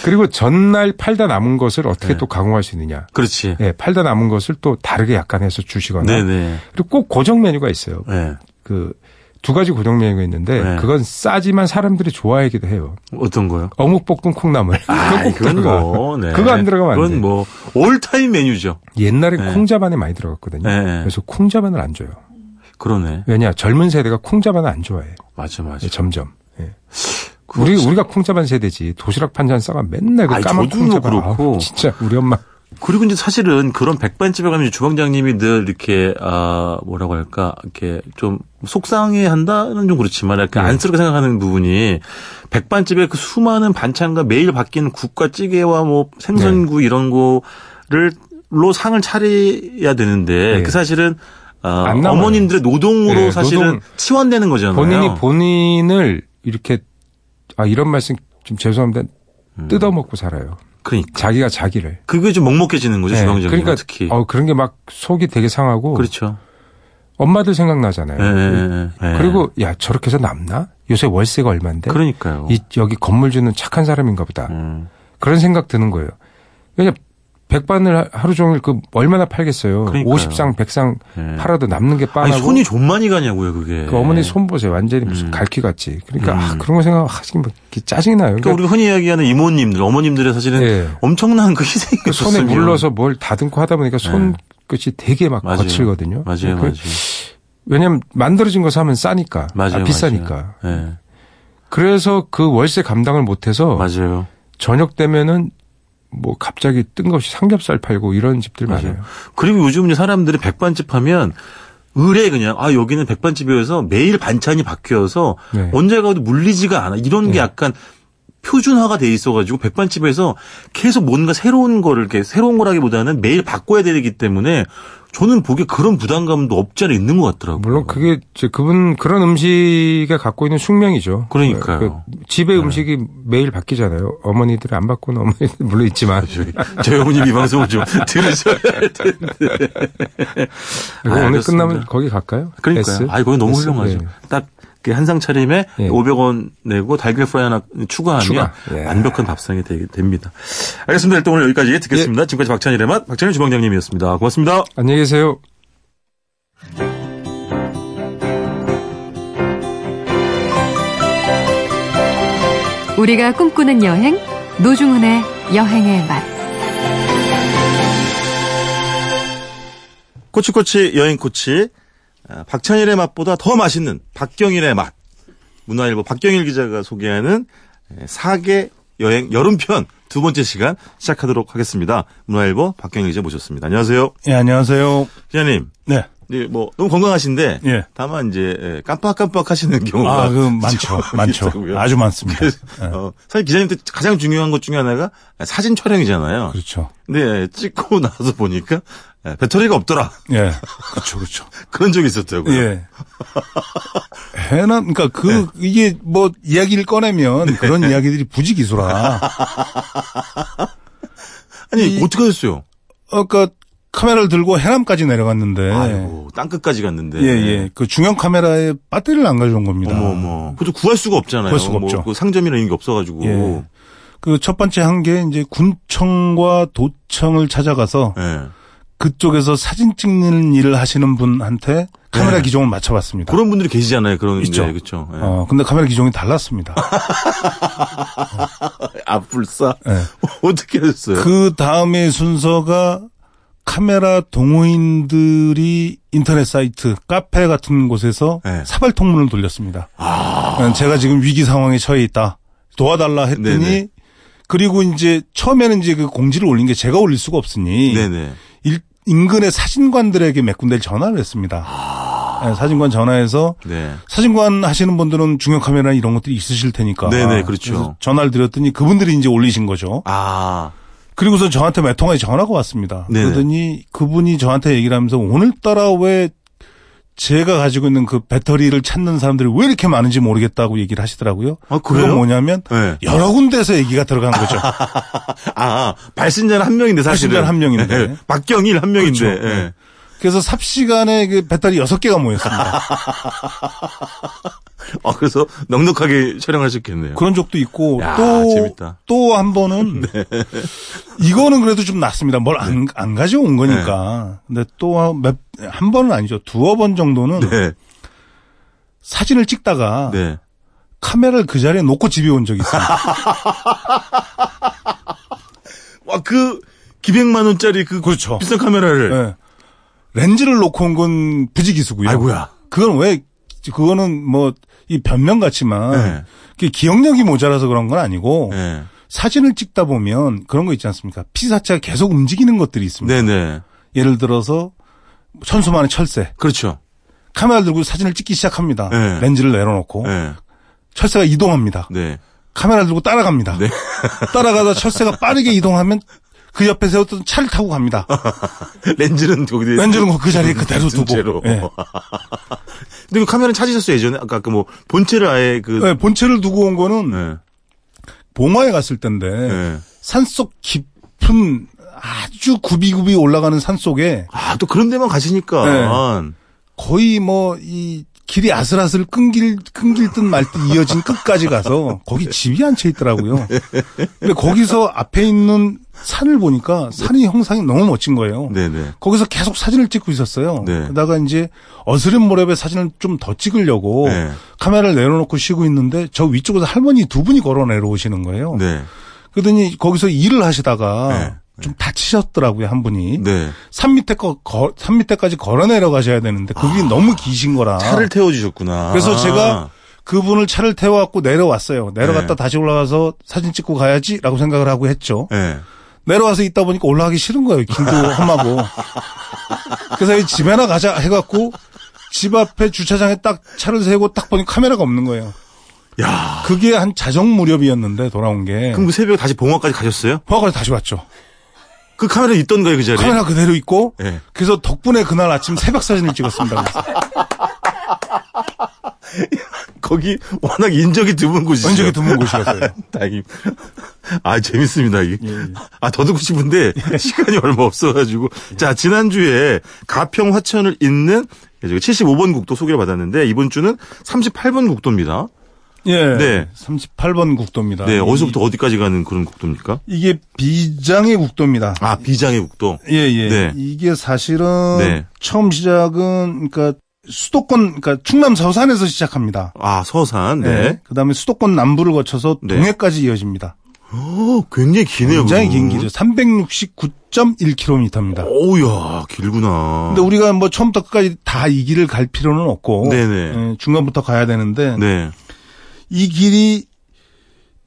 그리고 전날 팔다 남은 것을 어떻게 네. 또 가공할 수 있느냐. 그렇지. 예, 팔다 남은 것을 또 다르게 약간 해서 주시거나. 네네. 그리고 꼭 고정 메뉴가 있어요. 네. 그 두 가지 고정 메뉴가 있는데 네. 그건 싸지만 사람들이 좋아하기도 해요. 어떤 거요? 어묵 볶음 콩나물. 아, 그건. 뭐, 네. 그거 안 들어가면 안 돼. 그건 뭐, 올타임 메뉴죠. 옛날에 네. 콩자반에 많이 들어갔거든요. 네. 그래서 콩자반을 안 줘요. 그러네. 왜냐 젊은 세대가 콩자반을 안 좋아해. 맞아, 맞아. 예, 점점. 우리 우리가 콩자반 세대지 도시락 반찬 싸가 맨날 그 까만 저도 뭐 콩자반. 그렇고. 아우, 진짜 우리 엄마. 그리고 이제 사실은 그런 백반집에 가면 주방장님이 늘 이렇게, 아, 뭐라고 할까, 이렇게 좀 속상해 한다는 좀 그렇지만 약간 네. 안쓰럽게 생각하는 부분이 백반집에 그 수많은 반찬과 매일 바뀌는 국과 찌개와 뭐 생선구 이런 거를, 로 상을 차려야 되는데 네. 그 사실은 나와요. 어머님들의 노동으로 네, 사실은 노동. 치환되는 거잖아요. 본인이 본인을 이렇게 아 이런 말씀 좀 죄송합니다. 음. 뜯어먹고 살아요. 그러니까 자기가 자기를. 그게 좀 먹먹해지는 거죠 네, 주방장님 그러니까 특히. 어 그런 게 막 속이 되게 상하고 그렇죠. 엄마들 생각나잖아요. 예, 예, 예. 네. 그리고 야 저렇게 해서 남나? 요새 월세가 얼마인데? 그러니까요. 이 여기 건물 주는 착한 사람인가 보다. 음. 그런 생각 드는 거예요. 왜냐 백반을 하루 종일 그 얼마나 팔겠어요. 그러니까요. 50상, 100상 예. 팔아도 남는 게 빤하고 손이 좀 많이 가냐고요 그게. 그 어머니 손 보세요. 완전히 무슨 음. 갈퀴 같지. 그러니까 아, 음. 그런 거 생각하시면 뭐 이렇게 짜증이 나요. 그러니까 우리가 흔히 이야기하는 이모님들, 어머님들의 사실은 예. 엄청난 그 희생이 그 손에 있었으면. 물러서 뭘 다듬고 하다 보니까 손 네. 것이 되게 막 맞아요. 거칠거든요. 맞아요, 그- 맞아요. 왜냐면 만들어진 거 사면 싸니까. 맞아요. 아, 비싸니까. 맞아요. 예. 그래서 그 월세 감당을 못 해서 맞아요. 저녁 되면은 뭐 갑자기 뜬금없이 삼겹살 팔고 이런 집들 많아요. 맞아요. 그리고 요즘 이제 사람들이 백반집 하면 의뢰 그냥 아 여기는 백반집이어서 매일 반찬이 바뀌어서 네. 언제 가도 물리지가 않아 이런 게 약간 표준화가 돼 있어가지고 백반집에서 계속 뭔가 새로운 거를 이렇게 새로운 거라기보다는 매일 바꿔야 되기 때문에 저는 보기에 그런 부담감도 없지 않아 있는 것 같더라고요. 물론 그게 이제 그분 그런 음식에 갖고 있는 숙명이죠. 그러니까요. 네. 그 집의 음식이 매일 바뀌잖아요. 어머니들이 안 바꾸는 어머니들 물론 있지만. 저희, 저희 어머님 이 방송을 좀 들으셔야 할 텐데. 아, 오늘 알겠습니다. 끝나면 거기 갈까요? 그러니까요. S? 아, 거기 너무 S? 훌륭하죠. 네. 딱그 한상 차림에 예. 500원 내고 달걀 프라이 하나 추가하면 추가. 예. 완벽한 밥상이 되, 됩니다. 알겠습니다. 일단 오늘 여기까지 듣겠습니다. 지금까지 박찬일의 맛, 박찬일 주방장님이었습니다. 고맙습니다. 안녕히 계세요. 우리가 꿈꾸는 여행 노중훈의 여행의 맛. 꼬치꼬치 여행 코치 아, 박찬일의 맛보다 더 맛있는 박경일의 맛. 문화일보 박경일 기자가 소개하는 에, 사계 여행 여름편 두 번째 시간 시작하도록 하겠습니다. 문화일보 박경일 기자 모셨습니다. 안녕하세요. 예, 안녕하세요. 기자님. 네. 네, 뭐 너무 건강하신데 예. 다만 이제 예, 깜빡깜빡 하시는 경우가 아, 그 많죠. 많죠. 있다고요. 아주 많습니다. 그래서, 예. 어, 사실 기자님한테 가장 중요한 것 중에 하나가 사진 촬영이잖아요. 그렇죠. 근데 찍고 나서 보니까 예, 배터리가 없더라. 예. 그렇죠. 그렇죠. 그런 적이 있었다고요. 예. 해나 그러니까 그 이게 뭐 이야기를 꺼내면 그런 이야기들이 부지기수라. 아니 이- 어떻게 됐어요? 어, 그러니까 카메라를 들고 해남까지 내려갔는데 아이고 땅 끝까지 갔는데. 예, 예. 그 중형 카메라에 배터리를 안 가져온 겁니다. 어머 어머. 그것도 구할 수가 없잖아요. 구할 수가 뭐 없죠. 그 상점이나 이런 게 없어가지고. 예. 그 첫 번째 한 게 이제 군청과 도청을 찾아가서 예. 그쪽에서 사진 찍는 일을 하시는 분한테 카메라 네. 기종을 맞춰봤습니다. 그런 분들이 계시잖아요. 그런 있죠. 게 그렇죠. 예. 어, 근데 카메라 기종이 달랐습니다. 앞불사 예. 어떻게 하셨어요? 그 다음에 순서가 카메라 동호인들이 인터넷 사이트, 카페 같은 곳에서 네. 사발 통문을 돌렸습니다. 어, 제가 지금 위기 상황에 처해 있다. 도와달라 했더니 네네. 그리고 이제 처음에는 이제 그 공지를 올린 게 제가 올릴 수가 없으니 네네. 일- 인근의 사진관들에게 몇 군데를 전화를 했습니다. 네, 사진관 전화해서 네. 사진관 하시는 분들은 중형 카메라 이런 것들이 있으실 테니까. 네네, 그렇죠. 전화를 드렸더니 그분들이 이제 올리신 거죠. 아. 그리고서 저한테 몇 통화에 전화가 왔습니다. 네네. 그러더니 그분이 저한테 얘기를 하면서 오늘따라 왜 제가 가지고 있는 그 배터리를 찾는 사람들이 왜 이렇게 많은지 모르겠다고 얘기를 하시더라고요. 아, 그래요? 그건 뭐냐면 네. 여러 군데서 얘기가 들어간 거죠. 아, 발신자는 한 명인데 사실은. 발신자는 한 명인데. 예, 박경일 한 명인데. 그렇죠. 예. 네. 그래서 삽시간에 그 배터리 여섯 개가 모였습니다. 아, 그래서 넉넉하게 촬영하셨겠네요. 그런 적도 있고 야, 또. 네. 또한 번은 이거는 그래도 좀 낫습니다. 뭘 안안 가져온 거니까. 근데 또한 번은 아니죠. 두어 번 정도는 네. 사진을 찍다가 네. 카메라를 그 자리에 놓고 집에 온 적이 있습니다. 와, 그, 기백만 원짜리 그 그렇죠. 비싼 카메라를. 예. 렌즈를 놓고 온 건 부지기수고요. 아이고야. 그건 왜 그거는 뭐 이 변명 같지만 네. 기억력이 모자라서 그런 건 아니고 네. 사진을 찍다 보면 그런 거 있지 않습니까? 피사체가 계속 움직이는 것들이 있습니다. 네네. 예를 들어서 천수만의 철새. 그렇죠. 카메라 들고 사진을 찍기 시작합니다. 네. 렌즈를 내려놓고 네. 철새가 이동합니다. 네. 카메라 들고 따라갑니다. 네. 따라가다 철새가 빠르게 이동하면 그 옆에 세웠던 차를 타고 갑니다. 렌즈는 거기 렌즈는 그 자리에 그대로 두고. 예. 근데 그 카메라는 찾으셨어요, 예전에? 아까 그 뭐, 본체를 아예 그. 네, 본체를 두고 온 거는 네. 봉화에 갔을 때인데 네. 산속 깊은 아주 굽이굽이 올라가는 산 속에 아, 또 그런 데만 가시니까. 거의 뭐 이 길이 아슬아슬 끈길 끈길 듯 말 듯 이어진 끝까지 가서 거기 집이 안 채 있더라고요. 근데 거기서 앞에 있는 산을 보니까 산이 형상이 너무 멋진 거예요. 네네. 거기서 계속 사진을 찍고 있었어요. 네. 그러다가 이제 어스름 모랩에 사진을 좀 더 찍으려고 네. 카메라를 내려놓고 쉬고 있는데 저 위쪽에서 할머니 두 분이 걸어 내려오시는 거예요. 네. 그러더니 거기서 일을 하시다가 네. 좀 다치셨더라고요, 한 분이. 네. 산 밑에 거, 거, 산 밑에까지 걸어 내려가셔야 되는데, 그게 너무 기신 거라. 차를 태워주셨구나. 그래서 제가 그분을 차를 태워갖고 내려왔어요. 내려갔다 네. 다시 올라가서 사진 찍고 가야지 라고 생각을 하고 했죠. 네. 내려와서 있다 보니까 올라가기 싫은 거예요. 길도 험하고. 그래서 이 집에나 가자 해갖고 집 앞에 주차장에 딱 차를 세우고 딱 보니 카메라가 없는 거예요. 야. 그게 한 자정 무렵이었는데 돌아온 게. 그럼 그 새벽에 다시 봉화까지 가셨어요? 포화까지 다시 왔죠. 그 카메라 있던가요, 그 자리에? 카메라 그대로 있고. 네. 그래서 덕분에 그날 아침 새벽 사진을 찍었습니다. 거기 워낙 인적이 드문 곳이죠. 인적이 드문 곳이었어요. 다행히. 아, 재밌습니다, 이게. 예, 예. 아, 더 듣고 싶은데, 시간이 얼마 없어가지고. 자, 지난주에 가평 화천을 잇는 75번 국도 소개를 받았는데, 이번 주는 38번 국도입니다. 예. 네. 38번 국도입니다. 네, 이- 어디서부터 어디까지 가는 그런 국도입니까? 이게 비장의 국도입니다. 아, 비장의 국도. 예, 예. 네. 이게 사실은 네. 처음 시작은 그러니까 수도권 그러니까 충남 서산에서 시작합니다. 아, 서산. 네. 그다음에 수도권 남부를 거쳐서 네. 동해까지 이어집니다. 오, 굉장히 기네요. 굉장히 긴. 길이죠. 369.1km입니다. 오우야, 길구나. 근데 우리가 뭐 처음부터 끝까지 다 이 길을 갈 필요는 없고 네네. 예, 중간부터 가야 되는데 네. 이 길이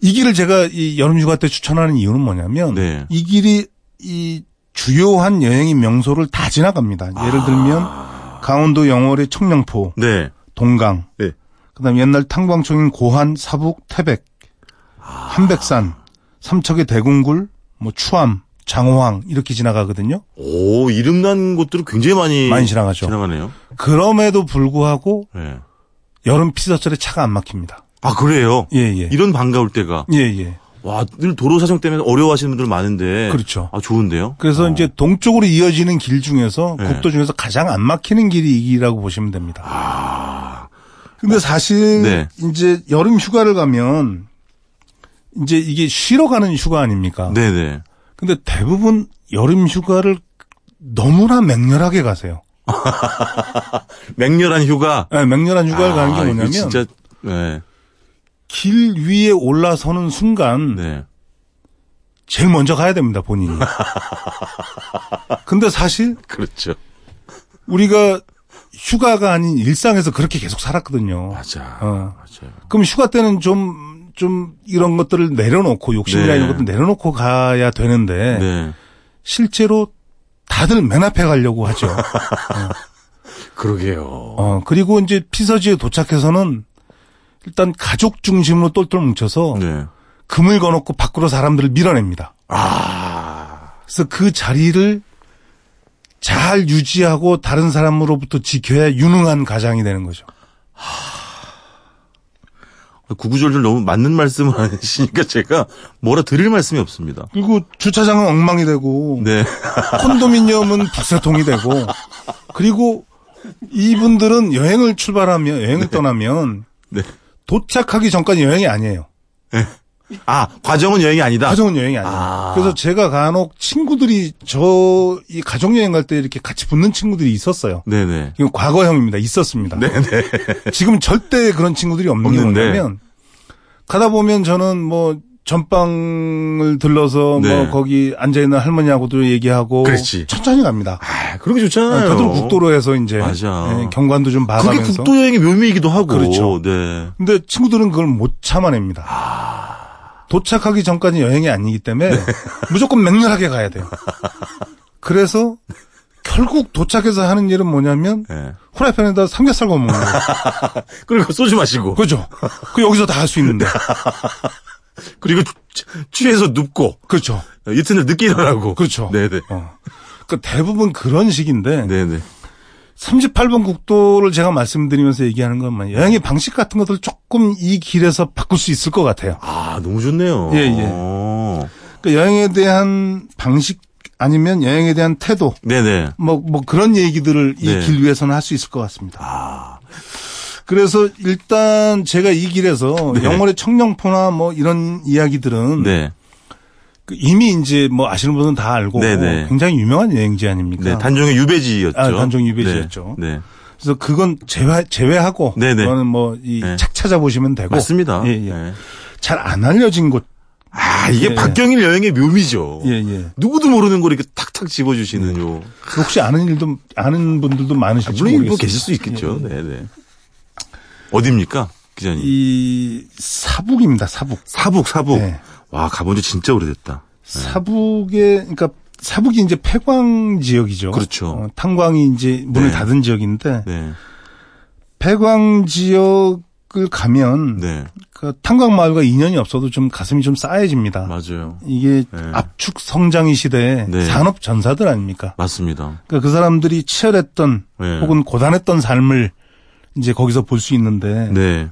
이 길을 제가 이 여름 휴가 때 추천하는 이유는 뭐냐면 네. 이 길이 이 주요한 여행의 명소를 다 지나갑니다. 예를 들면 강원도 영월의 청량포, 네. 동강, 네. 그다음 에 옛날 탄광청인 고한, 사북, 태백, 한백산, 삼척의 대궁굴, 뭐 추암, 장호항 이렇게 지나가거든요. 오, 이름 난 곳들은 굉장히 많이. 많이 지나가죠. 지나가네요. 그럼에도 불구하고 네. 여름 피서철에 차가 안 막힙니다. 아, 그래요? 예, 예. 이런 반가울 때가. 예, 예. 와, 늘 도로 사정 때문에 어려워하시는 분들 많은데. 그렇죠. 아, 좋은데요? 그래서 어. 이제 동쪽으로 이어지는 길 중에서 네. 국도 중에서 가장 안 막히는 길이 이 길이라고 보시면 됩니다. 근데 사실 아. 네. 이제 여름 휴가를 가면 이제 이게 쉬러 가는 휴가 아닙니까? 네네. 근데 대부분 여름 휴가를 너무나 맹렬하게 가세요. 맹렬한 휴가. 네, 맹렬한 휴가를 가는 게 아, 뭐냐면 진짜, 네. 길 위에 올라서는 순간 네. 제일 먼저 가야 됩니다, 본인이. 근데 사실 그렇죠. 우리가 휴가가 아닌 일상에서 그렇게 계속 살았거든요. 맞아. 어. 맞아요. 그럼 휴가 때는 좀, 좀 이런 것들을 내려놓고 욕심이나 네. 이런 것들 내려놓고 가야 되는데 네. 실제로 다들 맨 앞에 가려고 하죠. 그러게요. 어, 그리고 이제 피서지에 도착해서는 일단 가족 중심으로 똘똘 뭉쳐서 네. 금을 거놓고 밖으로 사람들을 밀어냅니다. 아. 그래서 그 자리를 잘 유지하고 다른 사람으로부터 지켜야 유능한 가장이 되는 거죠. 구구절절 너무 맞는 말씀을 하시니까 제가 뭐라 드릴 말씀이 없습니다. 그리고 주차장은 엉망이 되고 네. 콘도미니엄은 북새통이 되고 그리고 이분들은 여행을 출발하면 여행을 떠나면 네. 도착하기 전까지 여행이 아니에요. 아, 과정은 여행이 아니다. 가정은 여행이 아니에요. 아. 그래서 제가 간혹 친구들이 저 이 가족 여행 갈 때 이렇게 같이 붙는 친구들이 있었어요. 네네. 이건 과거형입니다. 있었습니다. 네네. 지금 절대 그런 친구들이 없는 게 없는데. 뭐냐면 가다 보면 저는 뭐 전방을 들러서 네. 뭐 거기 앉아 있는 할머니하고도 얘기하고 그렇지. 천천히 갑니다. 아, 그런 게 좋잖아요. 다들 국도로해서 이제 맞아. 예, 경관도 좀 그게 봐가면서. 국도 여행의 묘미이기도 하고. 그렇죠. 네. 근데 친구들은 그걸 못 참아냅니다. 도착하기 전까지 여행이 아니기 때문에 네. 무조건 맹렬하게 가야 돼요. 그래서 결국 도착해서 하는 일은 뭐냐면 네. 후라이팬에다 삼겹살 구워 먹는 거예요. 그리고 소주 마시고. 그죠? 그 여기서 다 할 수 있는데. 그리고 취- 취해서 눕고. 그렇죠. 이튿날 늦게 일어나고. 그렇죠. 네네. 어. 그 대부분 그런 식인데 네네. 38번 국도를 제가 말씀드리면서 얘기하는 건 뭐냐. 여행의 방식 같은 것들 조금 이 길에서 바꿀 수 있을 것 같아요. 아, 너무 좋네요. 예, 예. 어. 그 여행에 대한 방식 아니면 여행에 대한 태도 네네. 뭐, 뭐 그런 얘기들을 이 네. 길 위에서는 할 수 있을 것 같습니다. 그래서 일단 제가 이 길에서 네. 영월의 청령포나 뭐 이런 이야기들은 네. 그 이미 이제 뭐 아시는 분은 다 알고 네네. 굉장히 유명한 여행지 아닙니까? 네. 단종의 유배지였죠. 아, 단종 유배지였죠. 네. 네. 그래서 그건 제외, 제외하고 네네. 그거는 뭐이 네. 책 찾아보시면 되고 맞습니다. 예, 예. 네. 잘안 알려진 곳 아, 이게 예. 박경일 여행의 묘미죠. 예, 예. 누구도 모르는 걸 이렇게 탁탁 집어주시는 요. 혹시 아는 일도 아는 분들도 많으실지 물론 모르겠어요. 뭐 계실 수 있겠죠. 네, 네. 어딥니까, 기자님? 이 사북입니다. 사북. 사북, 사북. 네. 와, 가본 지 진짜 오래됐다. 사북에 그러니까 사북이 이제 폐광 지역이죠. 그렇죠. 어, 탄광이 이제 문을 네. 닫은 지역인데 네, 폐광 지역을 가면 네. 그 탄광 마을과 인연이 없어도 좀 가슴이 좀 싸해집니다. 맞아요. 이게 네. 압축 성장의 시대에 네. 산업 전사들 아닙니까? 맞습니다. 그러니까 그 사람들이 치열했던 네. 혹은 고단했던 삶을 이제 거기서 볼 수 있는데 네.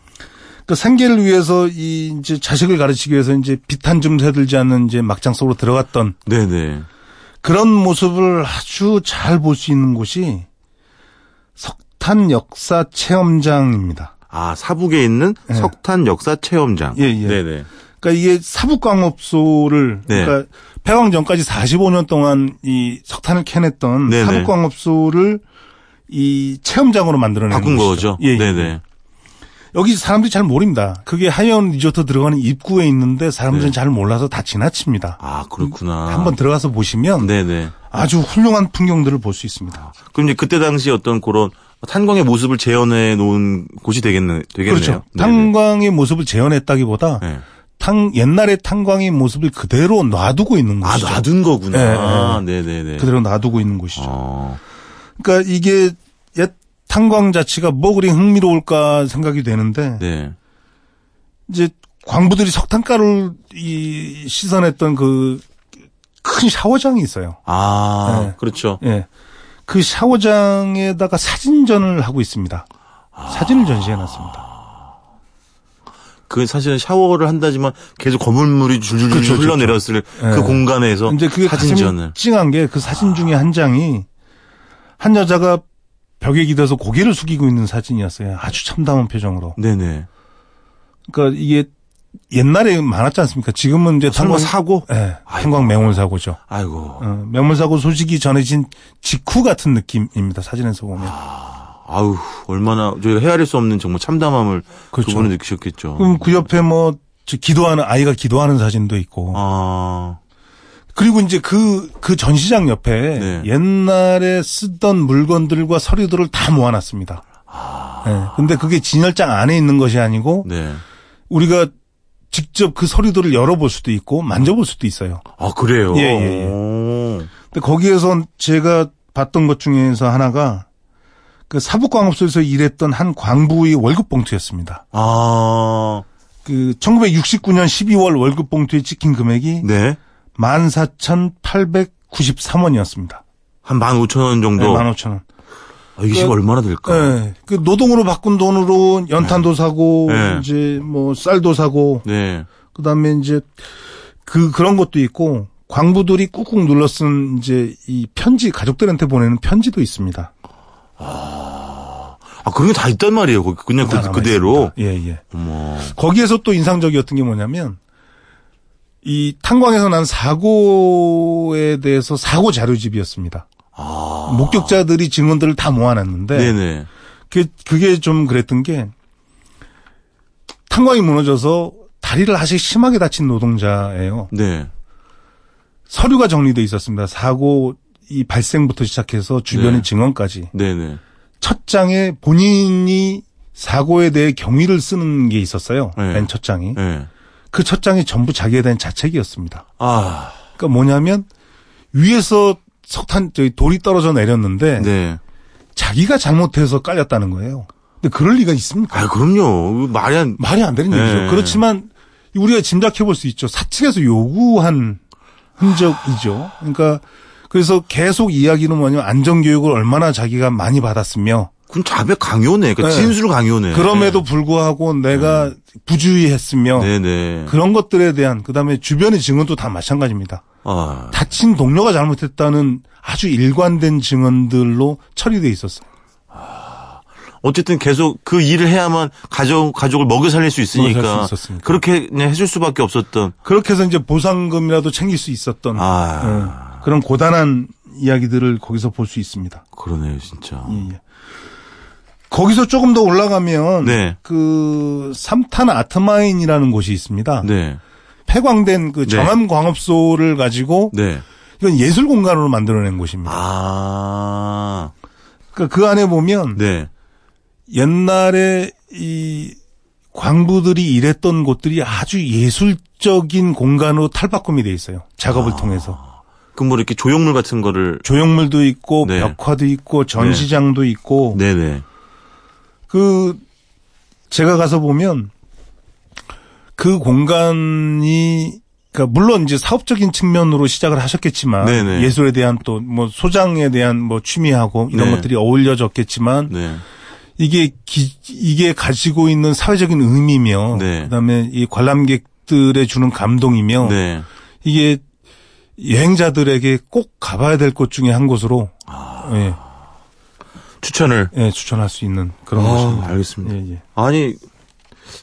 그 생계를 위해서 이 이제 자식을 가르치기 위해서 이제 비탄 좀 새들지 않는 이제 막장 속으로 들어갔던 네네. 그런 모습을 아주 잘 볼 수 있는 곳이 석탄 역사 체험장입니다. 아, 사북에 있는 네. 석탄 역사 체험장. 예, 예. 네네. 그러니까 이게 사북 광업소를 네. 그러니까 폐광 전까지 45년 동안 이 석탄을 캐냈던 네네. 사북 광업소를 이 체험장으로 만들어낸 바꾼 곳이죠. 거죠. 예, 예. 네네. 여기 사람들이 잘 모릅니다. 그게 하이언 리조트 들어가는 입구에 있는데 사람들은 네. 잘 몰라서 다 지나칩니다. 아, 그렇구나. 한번 들어가서 보시면 네네. 아주 훌륭한 풍경들을 볼 수 있습니다. 그럼 이제 그때 당시 어떤 그런 탄광의 모습을 재현해 놓은 곳이 되겠네, 되겠네요. 그렇죠. 네네. 탄광의 모습을 재현했다기보다 네. 탕 옛날의 탄광의 모습을 그대로 놔두고 있는 아, 곳이죠. 놔둔 거구나. 네, 네네네. 그대로 놔두고 있는 곳이죠. 어. 그러니까 이게 옛 탄광 자체가 뭐 그리 흥미로울까 생각이 되는데 네. 이제 광부들이 석탄가루를 이 씻어냈던 그 큰 샤워장이 있어요. 아, 네. 그렇죠. 예. 그 샤워장에다가 사진전을 하고 있습니다. 사진을 전시해 놨습니다. 그 사실은 샤워를 한다지만 계속 거물물이 줄줄줄 그렇죠, 그렇죠. 흘러내렸을 네. 그 공간에서 근데 그게 사진전을. 찡한 게 그 사진 중에 한 장이 한 여자가 벽에 기대서 고개를 숙이고 있는 사진이었어요. 아주 참담한 표정으로. 네네. 그러니까 이게 옛날에 많았지 않습니까? 지금은 이제 설마 탄광 사고? 예, 아이고. 탄광 매몰 사고죠. 아이고. 어, 매몰 사고 소식이 전해진 직후 같은 느낌입니다. 사진에서 보면. 아 우, 얼마나 저희가 헤아릴 수 없는 정말 참담함을 그렇죠. 그분은 느끼셨겠죠. 그럼 그 옆에 뭐저 기도하는 아이가 기도하는 사진도 있고. 아, 그리고 이제 그, 그 전시장 옆에 네. 옛날에 쓰던 물건들과 서류들을 다 모아놨습니다. 네. 근데 그게 진열장 안에 있는 것이 아니고 네. 우리가 직접 그 서류들을 열어볼 수도 있고 만져볼 수도 있어요. 아, 그래요? 예, 예, 예. 오. 근데 거기에서 제가 봤던 것 중에서 하나가 그 사북광업소에서 일했던 한 광부의 월급 봉투였습니다. 아, 그 1969년 12월 월급 봉투에 찍힌 금액이 네. 14,893원이었습니다. 한 15,000원 정도. 네, 15,000원. 아, 이게 그- 얼마나 될까? 네. 그 노동으로 바꾼 돈으로 연탄도 사고 네. 이제 뭐 쌀도 사고 네. 그 다음에 이제 그 그런 것도 있고 광부들이 꾹꾹 눌러 쓴 이제 이 편지 가족들한테 보내는 편지도 있습니다. 아, 그런 게 다 있단 말이에요. 거기 그냥 다 그, 그대로. 있습니다. 예, 예. 어머. 거기에서 또 인상적이었던 게 뭐냐면 이 탄광에서 난 사고에 대해서 사고 자료집이었습니다. 아. 목격자들이 증언들을 다 모아놨는데 네네. 그, 그게 좀 그랬던 게 탄광이 무너져서 다리를 아직 심하게 다친 노동자예요. 네. 서류가 정리돼 있었습니다. 사고 이 발생부터 시작해서 주변의 네. 증언까지. 네네. 첫 장에 본인이 사고에 대해 경위를 쓰는 게 있었어요. 네. 맨첫 장이. 네. 그 첫 장이 전부 자기에 대한 자책이었습니다. 아, 그러니까 뭐냐면 위에서 석탄 저기 돌이 떨어져 내렸는데 네. 자기가 잘못해서 깔렸다는 거예요. 근데 그럴 리가 있습니까? 아, 그럼요. 말이 안, 말이 안 되는 네. 얘기죠. 그렇지만 우리가 짐작해 볼 수 있죠. 사측에서 요구한 흔적이죠. 그러니까 그래서 계속 이야기는 뭐냐면 안전교육을 얼마나 자기가 많이 받았으며 그럼 자백 강요네. 그러니까 네. 진술 강요네. 그럼에도 불구하고 내가 부주의했으며 네네. 그런 것들에 대한 그다음에 주변의 증언도 다 마찬가지입니다. 아, 다친 동료가 잘못했다는 아주 일관된 증언들로 처리돼 있었어요. 어쨌든 계속 그 일을 해야만 가족, 가족을 먹여 살릴 수 있으니까. 그렇게 그냥 해줄 수밖에 없었던. 그렇게 해서 이제 보상금이라도 챙길 수 있었던 아, 어, 그런 고단한 이야기들을 거기서 볼 수 있습니다. 그러네요, 진짜. 예, 예. 거기서 조금 더 올라가면 네. 그 삼탄 아트마인이라는 곳이 있습니다. 네. 폐광된 그 네. 정암 광업소를 가지고 네. 이건 예술 공간으로 만들어낸 곳입니다. 아. 그러니까 그 안에 보면 네. 옛날에 이 광부들이 일했던 곳들이 아주 예술적인 공간으로 탈바꿈이 돼 있어요. 작업을 통해서. 그럼 뭐 이렇게 조형물 같은 거를 조형물도 있고 네. 벽화도 있고 전시장도 있고 네네. 그 제가 가서 보면 그 공간이 그러니까 물론 이제 사업적인 측면으로 시작을 하셨겠지만 네네. 예술에 대한 또 뭐 소장에 대한 뭐 취미하고 이런 네. 것들이 어울려졌겠지만 네. 이게 기- 이게 가지고 있는 사회적인 의미며 네. 그다음에 이 관람객들에 주는 감동이며 네. 이게 여행자들에게 꼭 가봐야 될 곳 중에 한 곳으로 아. 예, 추천을. 예, 추천할 수 있는 그런 아, 곳입니다. 알겠습니다. 예, 예. 아니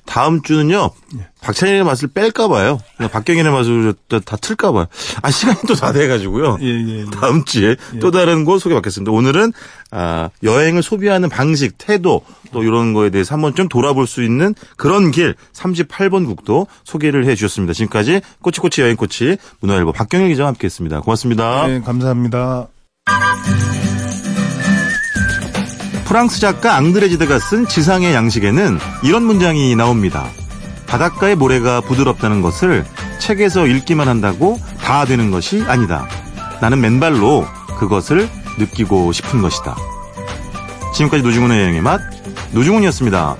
다음 주는요 박찬일의 맛을 뺄까 봐요. 그냥 박경인의 맛을 다, 다 틀까 봐요. 아 시간이 또 다 돼 가지고요. 예, 예, 예. 다음 주에 또 다른 곳 소개받겠습니다. 오늘은 아, 여행을 소비하는 방식, 태도 또 이런 거에 대해서 한번 좀 돌아볼 수 있는 그런 길 38번 국도 소개를 해 주셨습니다. 지금까지 꼬치꼬치 여행꼬치 문화일보 박경일 기자와 함께했습니다. 고맙습니다. 네, 감사합니다. 프랑스 작가 앙드레지드가 쓴 지상의 양식에는 이런 문장이 나옵니다. 바닷가의 모래가 부드럽다는 것을 책에서 읽기만 한다고 다 되는 것이 아니다. 나는 맨발로 그것을 느끼고 싶은 것이다. 지금까지 노중훈의 여행의 맛, 노중훈이었습니다.